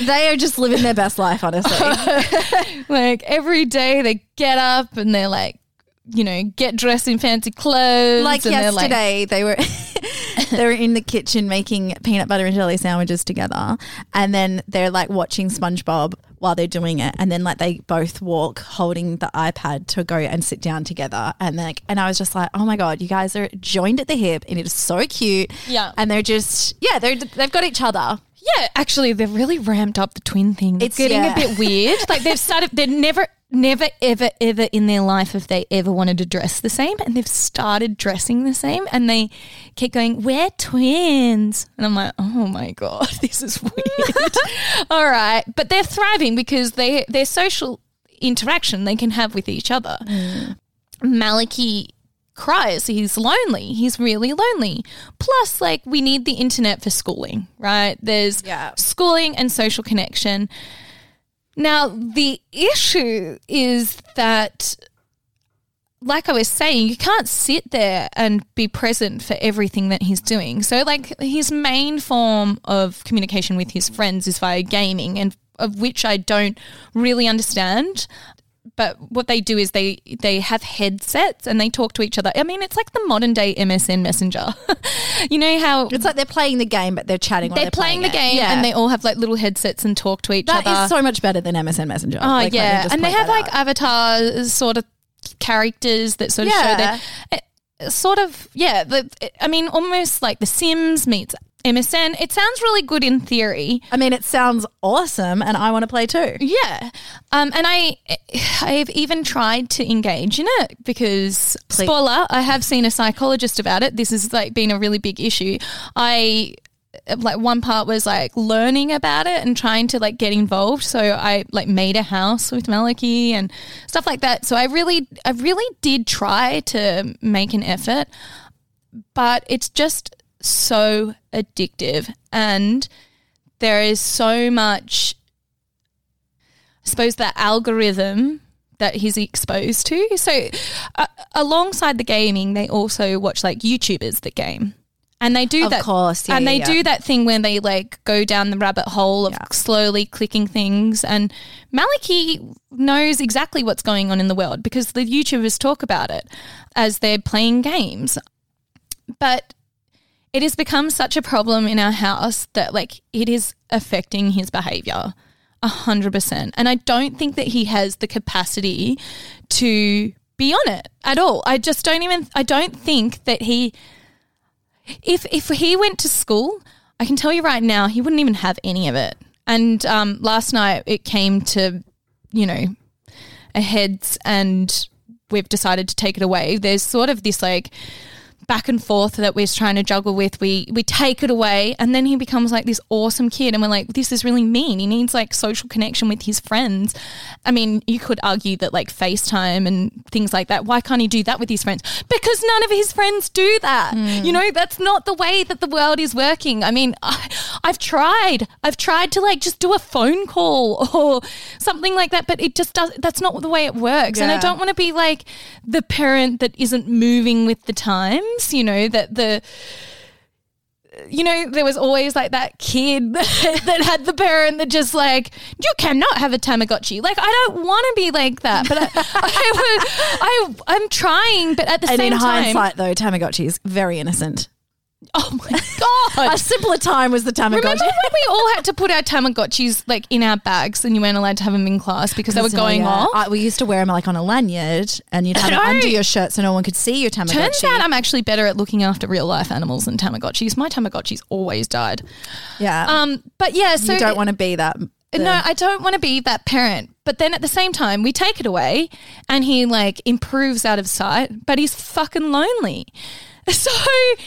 they are just living their best life, honestly. like every day they get up and they're like, you know, get dressed in fancy clothes. like and they're like- yesterday, they were they were in the kitchen making peanut butter and jelly sandwiches together, and then they're like watching SpongeBob while they're doing it, and then like they both walk holding the iPad to go and sit down together, and like, and I was just like, oh my god, you guys are joined at the hip, and it is so cute. Yeah. and they're just yeah, they're they've got each other. Yeah, actually, they've really ramped up the twin thing. It's getting yeah. a bit weird. Like they've started. They're never, never, ever, ever in their life have they ever wanted to dress the same, and they've started dressing the same, and they keep going, "We're twins," and I'm like, "Oh my god, this is weird." All right, but they're thriving because they their social interaction they can have with each other. Mm. Maliki cries. He's lonely. He's really lonely. Plus, like, we need the internet for schooling, right? There's Yeah. schooling and social connection. Now, the issue is that, like I was saying, you can't sit there and be present for everything that he's doing. So, like, his main form of communication with his friends is via gaming, and of which I don't really understand but what they do is they they have headsets and they talk to each other. I mean, it's like the modern day MSN Messenger. you know how It's like they're playing the game, but they're chatting. They're, they're, playing, the game Yeah. and they all have like little headsets and talk to each That other. is so much better than MSN Messenger. Oh Like, yeah, and they have like out. avatar sort of characters that sort of Yeah. show their eh, sort of yeah. The, I mean, almost like The Sims meets MSN. It sounds really good in theory. I mean, it sounds awesome, and I want to play too. Yeah, um, and I I've even tried to engage in it because Please. spoiler, I have seen a psychologist about it. This has like been a really big issue. I like one part was like learning about it and trying to like get involved. So I like made a house with Maliki and stuff like that. So I really I really did try to make an effort, but it's just so addictive and there is so much I suppose that algorithm that he's exposed to. So, uh, alongside the gaming, they also watch like YouTubers that game. And they do Of that, course, yeah, and yeah, they yeah. do that thing where they like go down the rabbit hole of slowly clicking things. And Maliki knows exactly what's going on in the world because the YouTubers talk about it as they're playing games. But it has become such a problem in our house that like it is affecting his behavior a hundred percent. And I don't think that he has the capacity to be on it at all. I just don't even I don't think that he if if he went to school, I can tell you right now, he wouldn't even have any of it. And um, last night it came to, you know, a heads and we've decided to take it away. There's sort of this like back and forth that we're trying to juggle with. We we take it away, and then he becomes like this awesome kid, and we're like, this is really mean. He needs like social connection with his friends. I mean, you could argue that like FaceTime and things like that. Why can't he do that with his friends? Because none of his friends do that. Hmm. You know, that's not the way that the world is working. I mean, I, I've tried. I've tried to like just do a phone call or something like that, but it just does. That's not the way it works. And I don't want to be like the parent that isn't moving with the You know that the you know, there was always like that kid that had the parent that just like, you cannot have a Tamagotchi. Like, I don't want to be like that, but I, I, would, I, I'm trying, but at the And same time. in hindsight, though, Tamagotchi is very innocent. oh my god, A simpler time was the Tamagotchi. Remember when we all had to put our Tamagotchis like in our bags and you weren't allowed to have them in class because they were going yeah, off? I- we used to wear them like on a lanyard, and you'd have it under your shirt so no one could see your Tamagotchi. Turns out I'm actually better at looking after real life animals than Tamagotchis. My Tamagotchis always died. yeah, Um, but yeah, so you don't want to be that. No, I don't want to be that parent. But then at the same time, we take it away and he like improves out of sight, but he's fucking lonely. So,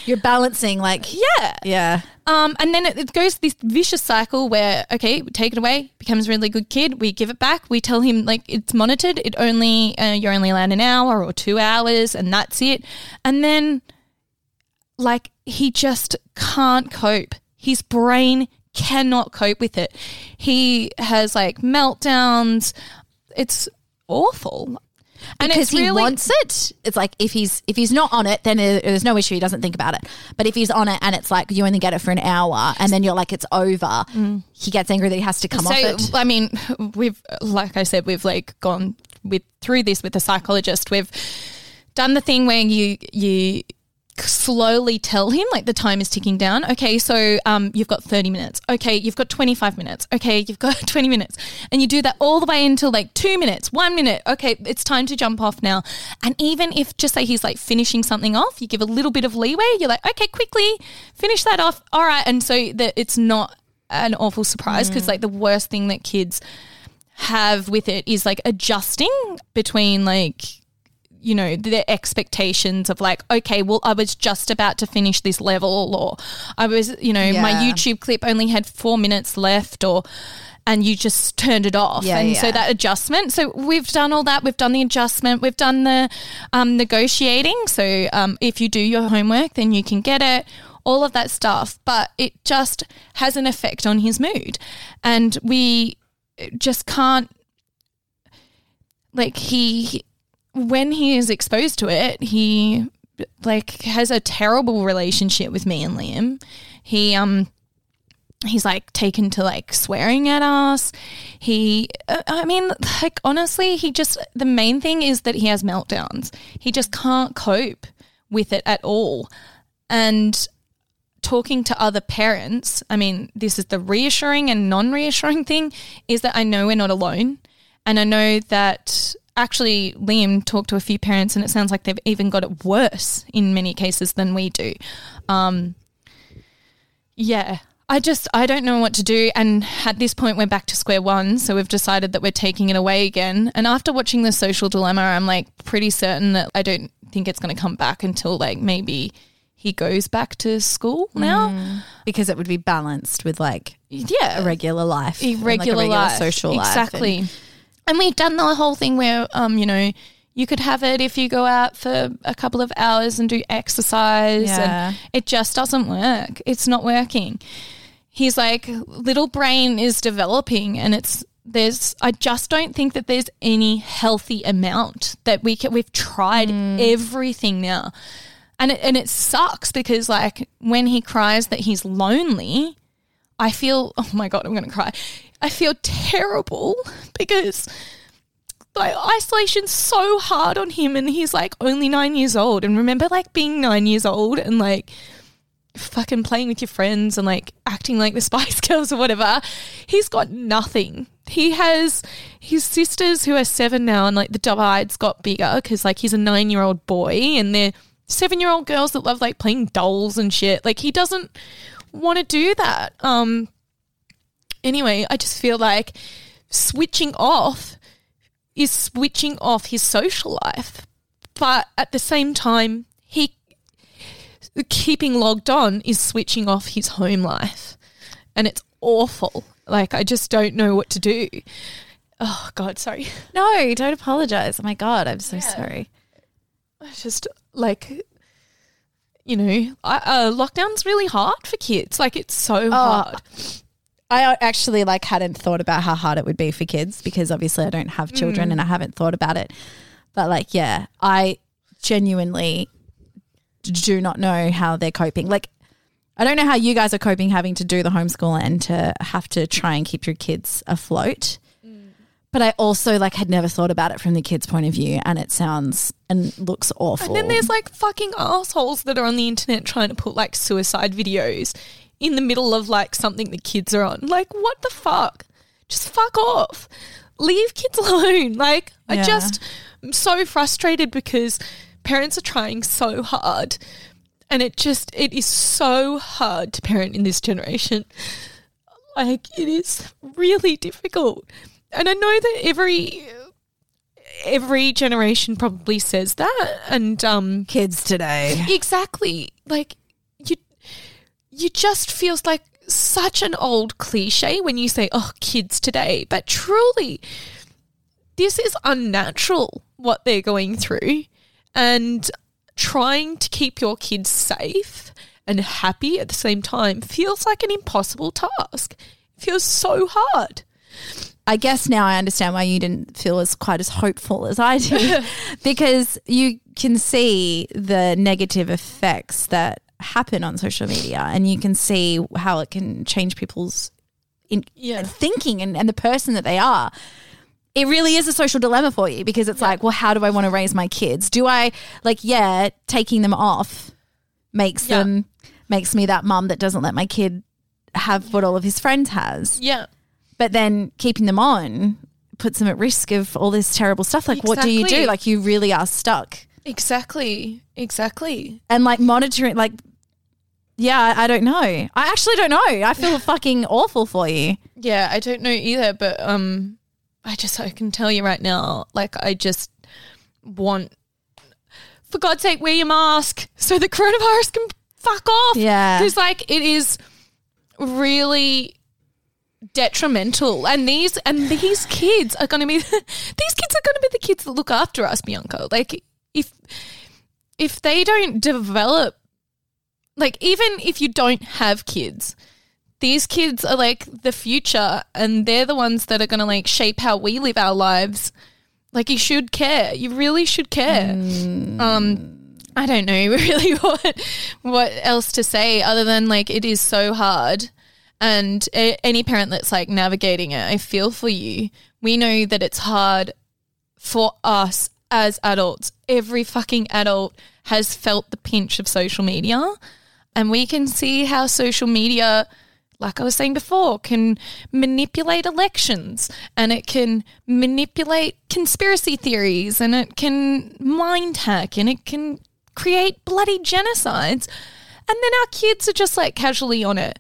You're balancing like yeah. yeah. Um, and then it, it goes this vicious cycle where, okay, we take it away, becomes a really good kid. We give it back. We tell him like it's monitored. It only, uh, you're only allowed an hour or two hours and that's it. And then like he just can't cope. His brain cannot cope with it. He has like meltdowns. It's awful. And because he really, wants it. It's like if he's if he's not on it, then there- there's no issue. He doesn't think about it. But if he's on it and it's like you only get it for an hour, and then you're like it's over, mm. he gets angry that he has to come off it. I mean, we've like I said, we've like gone with through this with a psychologist. We've done the thing where you you slowly tell him like the time is ticking down. Okay, so um, you've got 30 minutes. Okay, you've got 25 minutes. Okay, you've got 20 minutes. And you do that all the way until like two minutes, one minute. Okay, it's time to jump off now. And even if just say he's like finishing something off, you give a little bit of leeway. You're like, okay, quickly finish that off. All right. And so that it's not an awful surprise because like the worst thing that kids have with it is like adjusting between like you know the expectations of like okay well i was just about to finish this level or i was you know my youtube clip only had four minutes left or and you just turned it off. Yeah, and so that adjustment so we've done all that. We've done the adjustment. We've done the um, negotiating. So um, if you do your homework then you can get it all of that stuff. But it just has an effect on his mood. And we just can't like he when he is exposed to it he like has a terrible relationship with me and liam. He um he's like taken to like swearing at us. He uh, i mean like honestly he just the main thing is that he has meltdowns. He just can't cope with it at all. And talking to other parents, I mean, this is the reassuring and non reassuring thing is that I know we're not alone. And I know that actually Liam talked to a few parents and it sounds like they've even got it worse in many cases than we do. Um, yeah. I just I don't know what to do and at this point we're back to square one so we've decided that we're taking it away again and after watching the social dilemma I'm like pretty certain that I don't think it's going to come back until like maybe he goes back to school now because it would be balanced with like yeah a regular life, and, like, a regular life. social life. exactly. and- And, we've done the whole thing where, um, you know, you could have it if you go out for a couple of hours and do exercise, Yeah. and it just doesn't work. It's not working. He's like, little brain is developing, and it's there's. I just don't think that there's any healthy amount that we can. We've tried everything now. And it, and it sucks because like when he cries that he's lonely, I feel oh my god, I'm going to cry. I feel terrible because like isolation's so hard on him and he's like only 9 years old and remember like being 9 years old and like fucking playing with your friends and like acting like the Spice Girls or whatever. He's got nothing. He has his sisters who are seven now, and like the divide's got bigger because like he's a nine year old boy, and they're seven year old girls that love like playing dolls and shit. Like he doesn't want to do that. Um. Anyway, I just feel like switching off is switching off his social life, but at the same time, he keeping logged on is switching off his home life. And it's awful. Like, I just don't know what to do. Oh, God, sorry. No, don't apologize. Oh my god, I'm so sorry. It's just like, you know, I, uh, lockdown's really hard for kids. Like, it's so hard. I uh, actually like hadn't thought about how hard it would be for kids because obviously I don't have children mm. and I haven't thought about it. But like, yeah, I genuinely do not know how they're coping. Like, I don't know how you guys are coping having to do the homeschool and to have to try and keep your kids afloat. Mm. But I also like had never thought about it from the kids' point of view, and it sounds and looks awful. And then there's like fucking assholes that are on the internet trying to put like suicide videos in the middle of like something the kids are on. Like, what the fuck? Just fuck off. Leave kids alone. Like, I Yeah. just am so frustrated because parents are trying so hard. And it just, it is so hard to parent in this generation. Like, it is really difficult. And I know that every every generation probably says that and um kids today. exactly like you just feels like such an old cliche when you say oh kids today but truly this is unnatural what they're going through and trying to keep your kids safe and happy at the same time feels like an impossible task. It feels so hard. I guess now I understand why you didn't feel as quite as hopeful as I did because you can see the negative effects that happen on social media and you can see how it can change people's in, Yeah. thinking and, and the person that they are. It really is a social dilemma for you because it's like, well, how do I want to raise my kids? Do I like, yeah, taking them off makes Yeah. them makes me that mom that doesn't let my kid have what all of his friends has yeah but then keeping them on puts them at risk of all this terrible stuff. Like, what do you do? Like, you really are stuck. Exactly exactly And like monitoring, like, yeah, I, don't know. I actually don't know. I feel fucking awful for you. Yeah, I don't know either, but um I just I can tell you right now, like I just want for God's sake, wear your mask so the coronavirus can fuck off. Yeah. Because like it is really detrimental. And these and these kids are gonna be these kids are gonna be the kids that look after us, Bianca. Like if if they don't develop like even if you don't have kids, these kids are like the future and they're the ones that are going to like shape how we live our lives. Like you should care. You really should care. Um I don't know really what what else to say other than like it is so hard. And a- any parent that's like navigating it, I feel for you. We know that it's hard for us as adults. Every fucking adult has felt the pinch of social media. And we can see how social media, like I was saying before, can manipulate elections and it can manipulate conspiracy theories and it can mind hack and it can create bloody genocides. And then our kids are just like casually on it.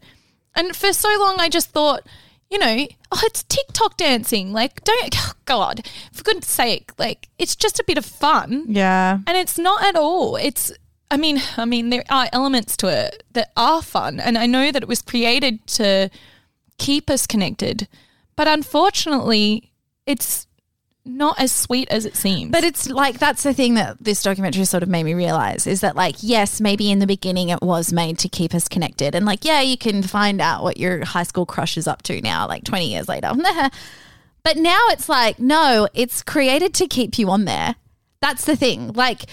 And for so long, I just thought, you know, oh, it's TikTok dancing. Like, don't, oh, God, for goodness sake, like, it's just a bit of fun. Yeah. And it's not at all. It's, I mean, I mean, there are elements to it that are fun. And I know that it was created to keep us connected. But unfortunately, it's not as sweet as it seems. But it's like that's the thing that this documentary sort of made me realize is that like yes, maybe in the beginning it was made to keep us connected and like yeah, you can find out what your high school crush is up to now like 20 years later. but now it's like no, it's created to keep you on there. That's the thing. Like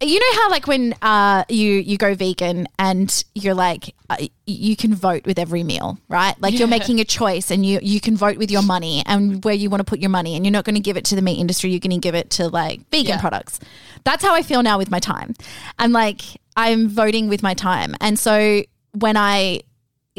you know how like when uh, you you go vegan and you're like uh, you can vote with every meal, right? Like you're making a choice and you you can vote with your money and where you want to put your money, and you're not going to give it to the meat industry. You're going to give it to like vegan Yeah. products. That's how I feel now with my time. I'm like I'm voting with my time, and so when I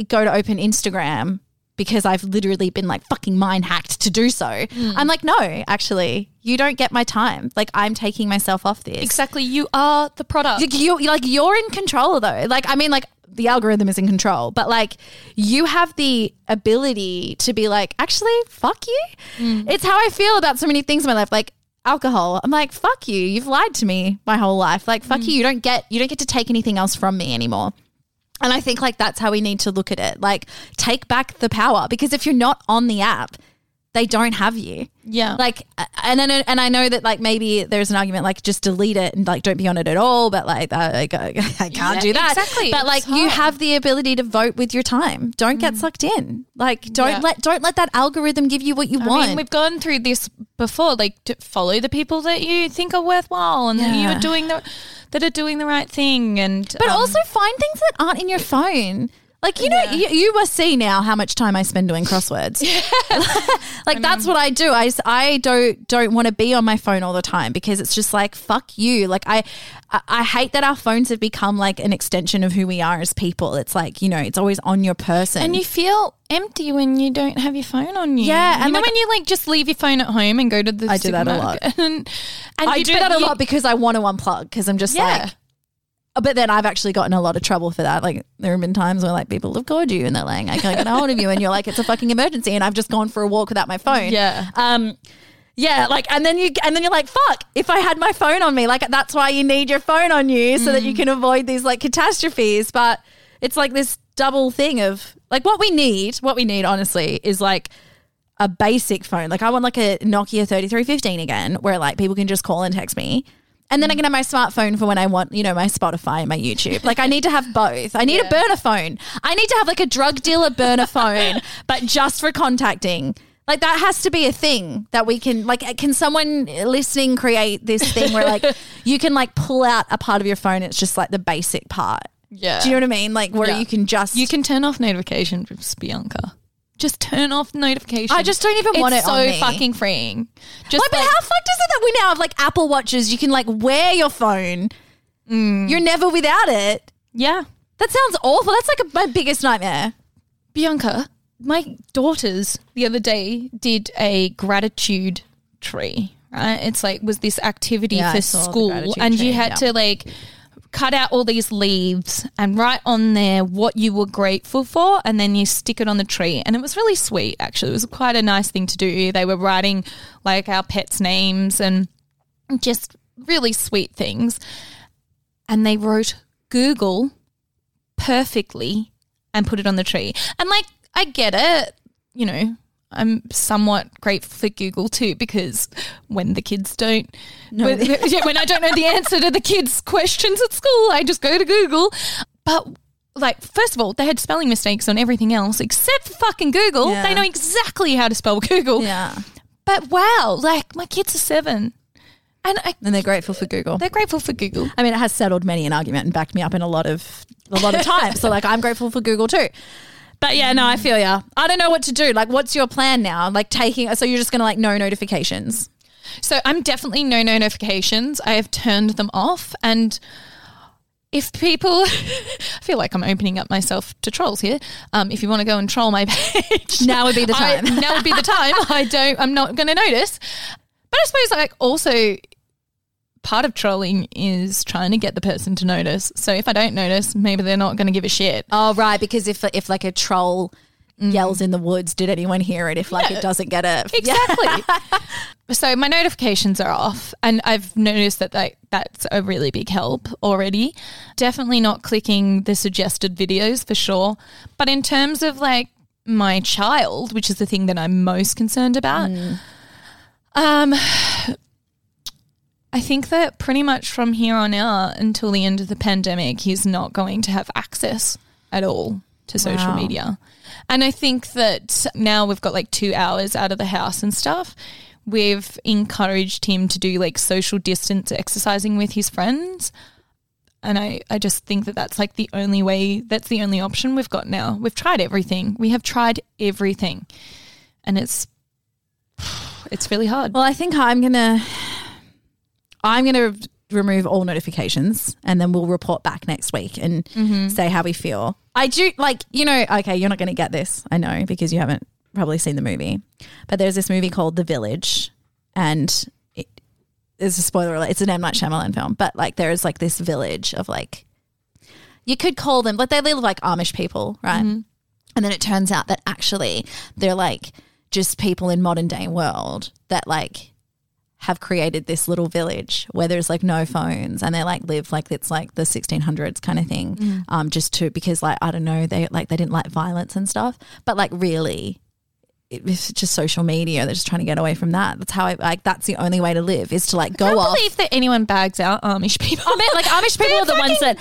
go to open Instagram because I've literally been like fucking mind hacked to do so. Hmm. I'm like, no, actually, you don't get my time. Like I'm taking myself off this. exactly, you are the product. Like, you like you're in control though. Like I mean, like the algorithm is in control, but like you have the ability to be like, actually, fuck you. Hmm. It's how I feel about so many things in my life. Like alcohol. I'm like, fuck you. You've lied to me my whole life. Like, fuck hmm. you. You don't get you don't get to take anything else from me anymore. And I think like that's how we need to look at it. Like, take back the power because if you're not on the app, they don't have you. Yeah. Like, and I know, and I know that like maybe there's an argument like just delete it and like don't be on it at all. But like, uh, I, I can't Yeah, do that. exactly. But like, you have the ability to vote with your time. Don't get sucked in. Like, don't Yeah. let don't let that algorithm give you what you I want. mean, we've gone through this before. Like, to follow the people that you think are worthwhile and that Yeah. you're doing the that are doing the right thing. And But um, also find things that aren't in your phone. Like you know, you, you must see now how much time I spend doing crosswords. like that's what I do. I, I don't don't want to be on my phone all the time because it's just like fuck you. Like I I- I hate that our phones have become like an extension of who we are as people. It's like you know, it's always on your person. and you feel empty when you don't have your phone on you. Yeah, you and know like- when you like just leave your phone at home and go to the I do that a lot. and, and I you do that a lot because I want to unplug because I'm just Yeah. like. But then I've actually gotten a lot of trouble for that. Like there have been times where like people have called you and they're like, "I can't get a hold of you," and you're like, "It's a fucking emergency," and I've just gone for a walk without my phone. Yeah. Um. Yeah, like, and then you, and then you're like, "Fuck!" If I had my phone on me, like, that's why you need your phone on you so that you can avoid these like catastrophes. But it's like this double thing of like what we need. What we need, honestly, is like a basic phone. Like I want like a Nokia 3315 again, where like people can just call and text me. And then I mm. can have my smartphone for when I want, you know, my Spotify and my YouTube. Like I need to have both. I need a burner phone. I need to have like a drug dealer burner phone, but just for contacting. Like that has to be a thing that we can like can someone listening create this thing where like you can like pull out a part of your phone, it's just like the basic part. Yeah. Do you know what I mean? Like where Yeah. you can just You can turn off notifications, Bianca. Just turn off notifications. I just don't even it's want it so on fucking freeing. Just Like, but like- how fucked is it that we now have like Apple watches? You can like wear your phone. Mm. You're never without it. yeah, That sounds awful. That's like a, my biggest nightmare. Bianca, my daughters the other day did a gratitude tree. Right, it's like was this activity Yeah, for school, and tree, you had yeah. to like cut out all these leaves and write on there what you were grateful for, and then you stick it on the tree. And it was really sweet. Actually, it was quite a nice thing to do. They were writing like our pets' names and just really sweet things. And they wrote Google perfectly and put it on the tree. And like, I get it, you know. I'm somewhat grateful for Google too because when the kids don't, when, when I don't know the answer to the kids' questions at school, I just go to Google. But like, first of all, they had spelling mistakes on everything else except for fucking Google. Yeah. They know exactly how to spell Google. Yeah. But wow, like my kids are seven, and I, And they're grateful for Google. they're grateful for Google. I mean, it has settled many an argument and backed me up in a lot of a lot of times. so like, I'm grateful for Google too. But yeah, no, I feel ya. I don't know what to do. Like, what's your plan now? Like taking, so you're just gonna like no notifications. So I'm definitely no no notifications. I have turned them off and if people I feel like I'm opening up myself to trolls here. Um, if you want to go and troll my page. Now would be the I- time. now would be the time. I don't I'm not gonna notice. But I suppose like also part of trolling is trying to get the person to notice. So if I don't notice, maybe they're not gonna give a shit. Oh right, because if if like a troll yells in the woods, did anyone hear it? If like Yeah. it doesn't get it, Exactly. so my notifications are off, and I've noticed that like, that's a really big help already. Definitely not clicking the suggested videos for sure. But in terms of like my child, which is the thing that I'm most concerned about, um, I think that pretty much from here on out until the end of the pandemic, he's not going to have access at all to social Wow. media. And I think that now we've got like two hours out of the house and stuff. We've encouraged him to do like social distance exercising with his friends. And I, I just think that that's like the only way, that's the only option we've got now. We've tried everything. We have tried everything. And it's, it's really hard. Well, I think I'm gonna I'm gonna remove all notifications and then we'll report back next week and mm-hmm. say how we feel. I do like you know. Okay, you're not gonna get this. I know because you haven't probably seen the movie, but there's this movie called The Village, and it is a spoiler alert. It's an M Night Shyamalan film, but like there is like this village of like you could call them like they live like Amish people, right? Mm-hmm. And then it turns out that actually they're like just people in modern day world that like have created this little village where there's like no phones and they like live like it's like the 1600s kind of thing. Mm. Um, just to because like I don't know they like they didn't like violence and stuff, but like really. It's just social media. They're just trying to get away from that. That's how I like. That's the only way to live is to like go I can't off. believe that anyone bags out Amish people. I mean, like Amish people are the ones that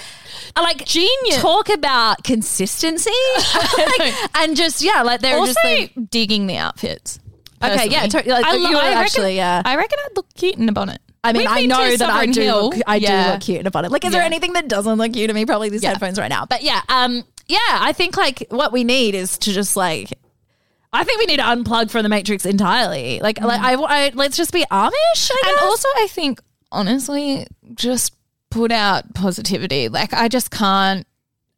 are like genius. Talk about consistency Like, and just yeah, like they're also just like, digging the outfits. Okay, yeah, to- like, I, you lo- would I reckon, actually, yeah. I reckon I'd look cute in a bonnet. I mean, We've I know that I do. Hill. Look, I Yeah. do look cute about it. Like, is there anything that doesn't look cute to me? Probably these Yeah. headphones right now. But yeah, um, yeah, I think like what we need is to just like. I think we need to unplug from the Matrix entirely. Like, like I, I, let's just be Amish. I And also, I think honestly, just put out positivity. Like, I just can't.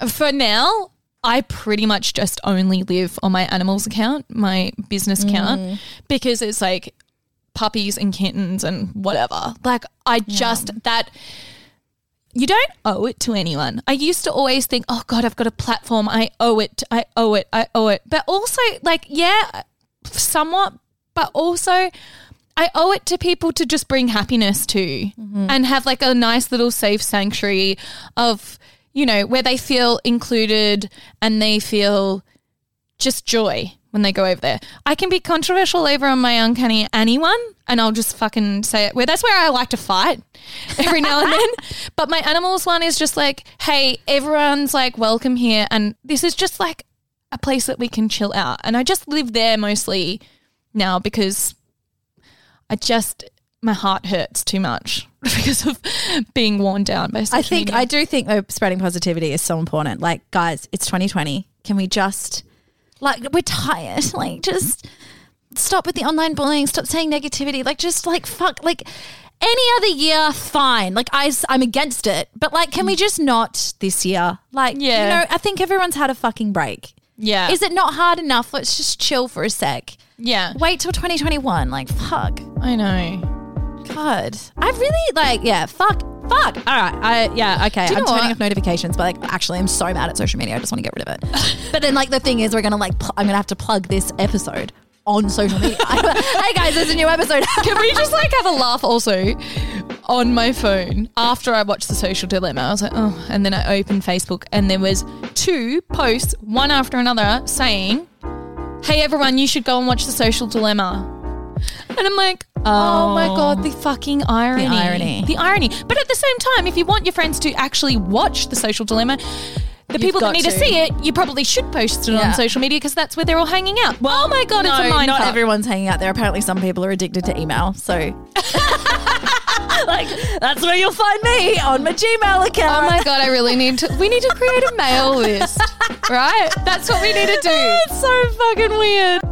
For now, I pretty much just only live on my animals account, my business account, mm. because it's like puppies and kittens and whatever. Like, I just that. You don't owe it to anyone. I used to always think, oh God, I've got a platform. I owe it. I owe it. I owe it. But also, like, yeah, somewhat, but also, I owe it to people to just bring happiness to mm-hmm. and have like a nice little safe sanctuary of, you know, where they feel included and they feel just joy when they go over there. I can be controversial over on my uncanny Annie one, and I'll just fucking say it. Where that's where I like to fight every now and then. But my animals one is just like, hey, everyone's like welcome here, and this is just like a place that we can chill out. And I just live there mostly now because I just my heart hurts too much because of being worn down by social I think media. I do think though spreading positivity is so important. Like, guys, it's 2020. Can we just like we're tired? Like, just stop with the online bullying. Stop saying negativity. Like, just like fuck. Like any other year, fine. Like I, am against it, but like, can we mm. just not this year? Like, Yeah. you know, I think everyone's had a fucking break. yeah, Is it not hard enough? Let's just chill for a sec. yeah, Wait till 2021. Like, fuck. I know. God, I really like. Yeah, fuck, fuck. All right, I yeah, okay. I'm know turning what? off notifications, but like, actually, I'm so mad at social media. I just want to get rid of it. but then, like, the thing is, we're gonna like, pl- I'm gonna have to plug this episode on social media. hey guys, there's a new episode. Can we just like have a laugh also on my phone after I watched the social dilemma? I was like, oh, and then I opened Facebook and there was two posts, one after another, saying, Hey everyone, you should go and watch the social dilemma. And I'm like, oh, my god, the fucking irony. The irony. The irony. But at the same time, if you want your friends to actually watch the social dilemma, the people that need to. to. see it, you probably should post it Yeah. on social media because that's where they're all hanging out. oh my god, it's a no, mind not fuck. everyone's hanging out there. Apparently, some people are addicted to email. So, like, that's where you'll find me on my Gmail account. Oh my god, I really need to. We need to create a mail list, right? That's what we need to do. it's so fucking weird.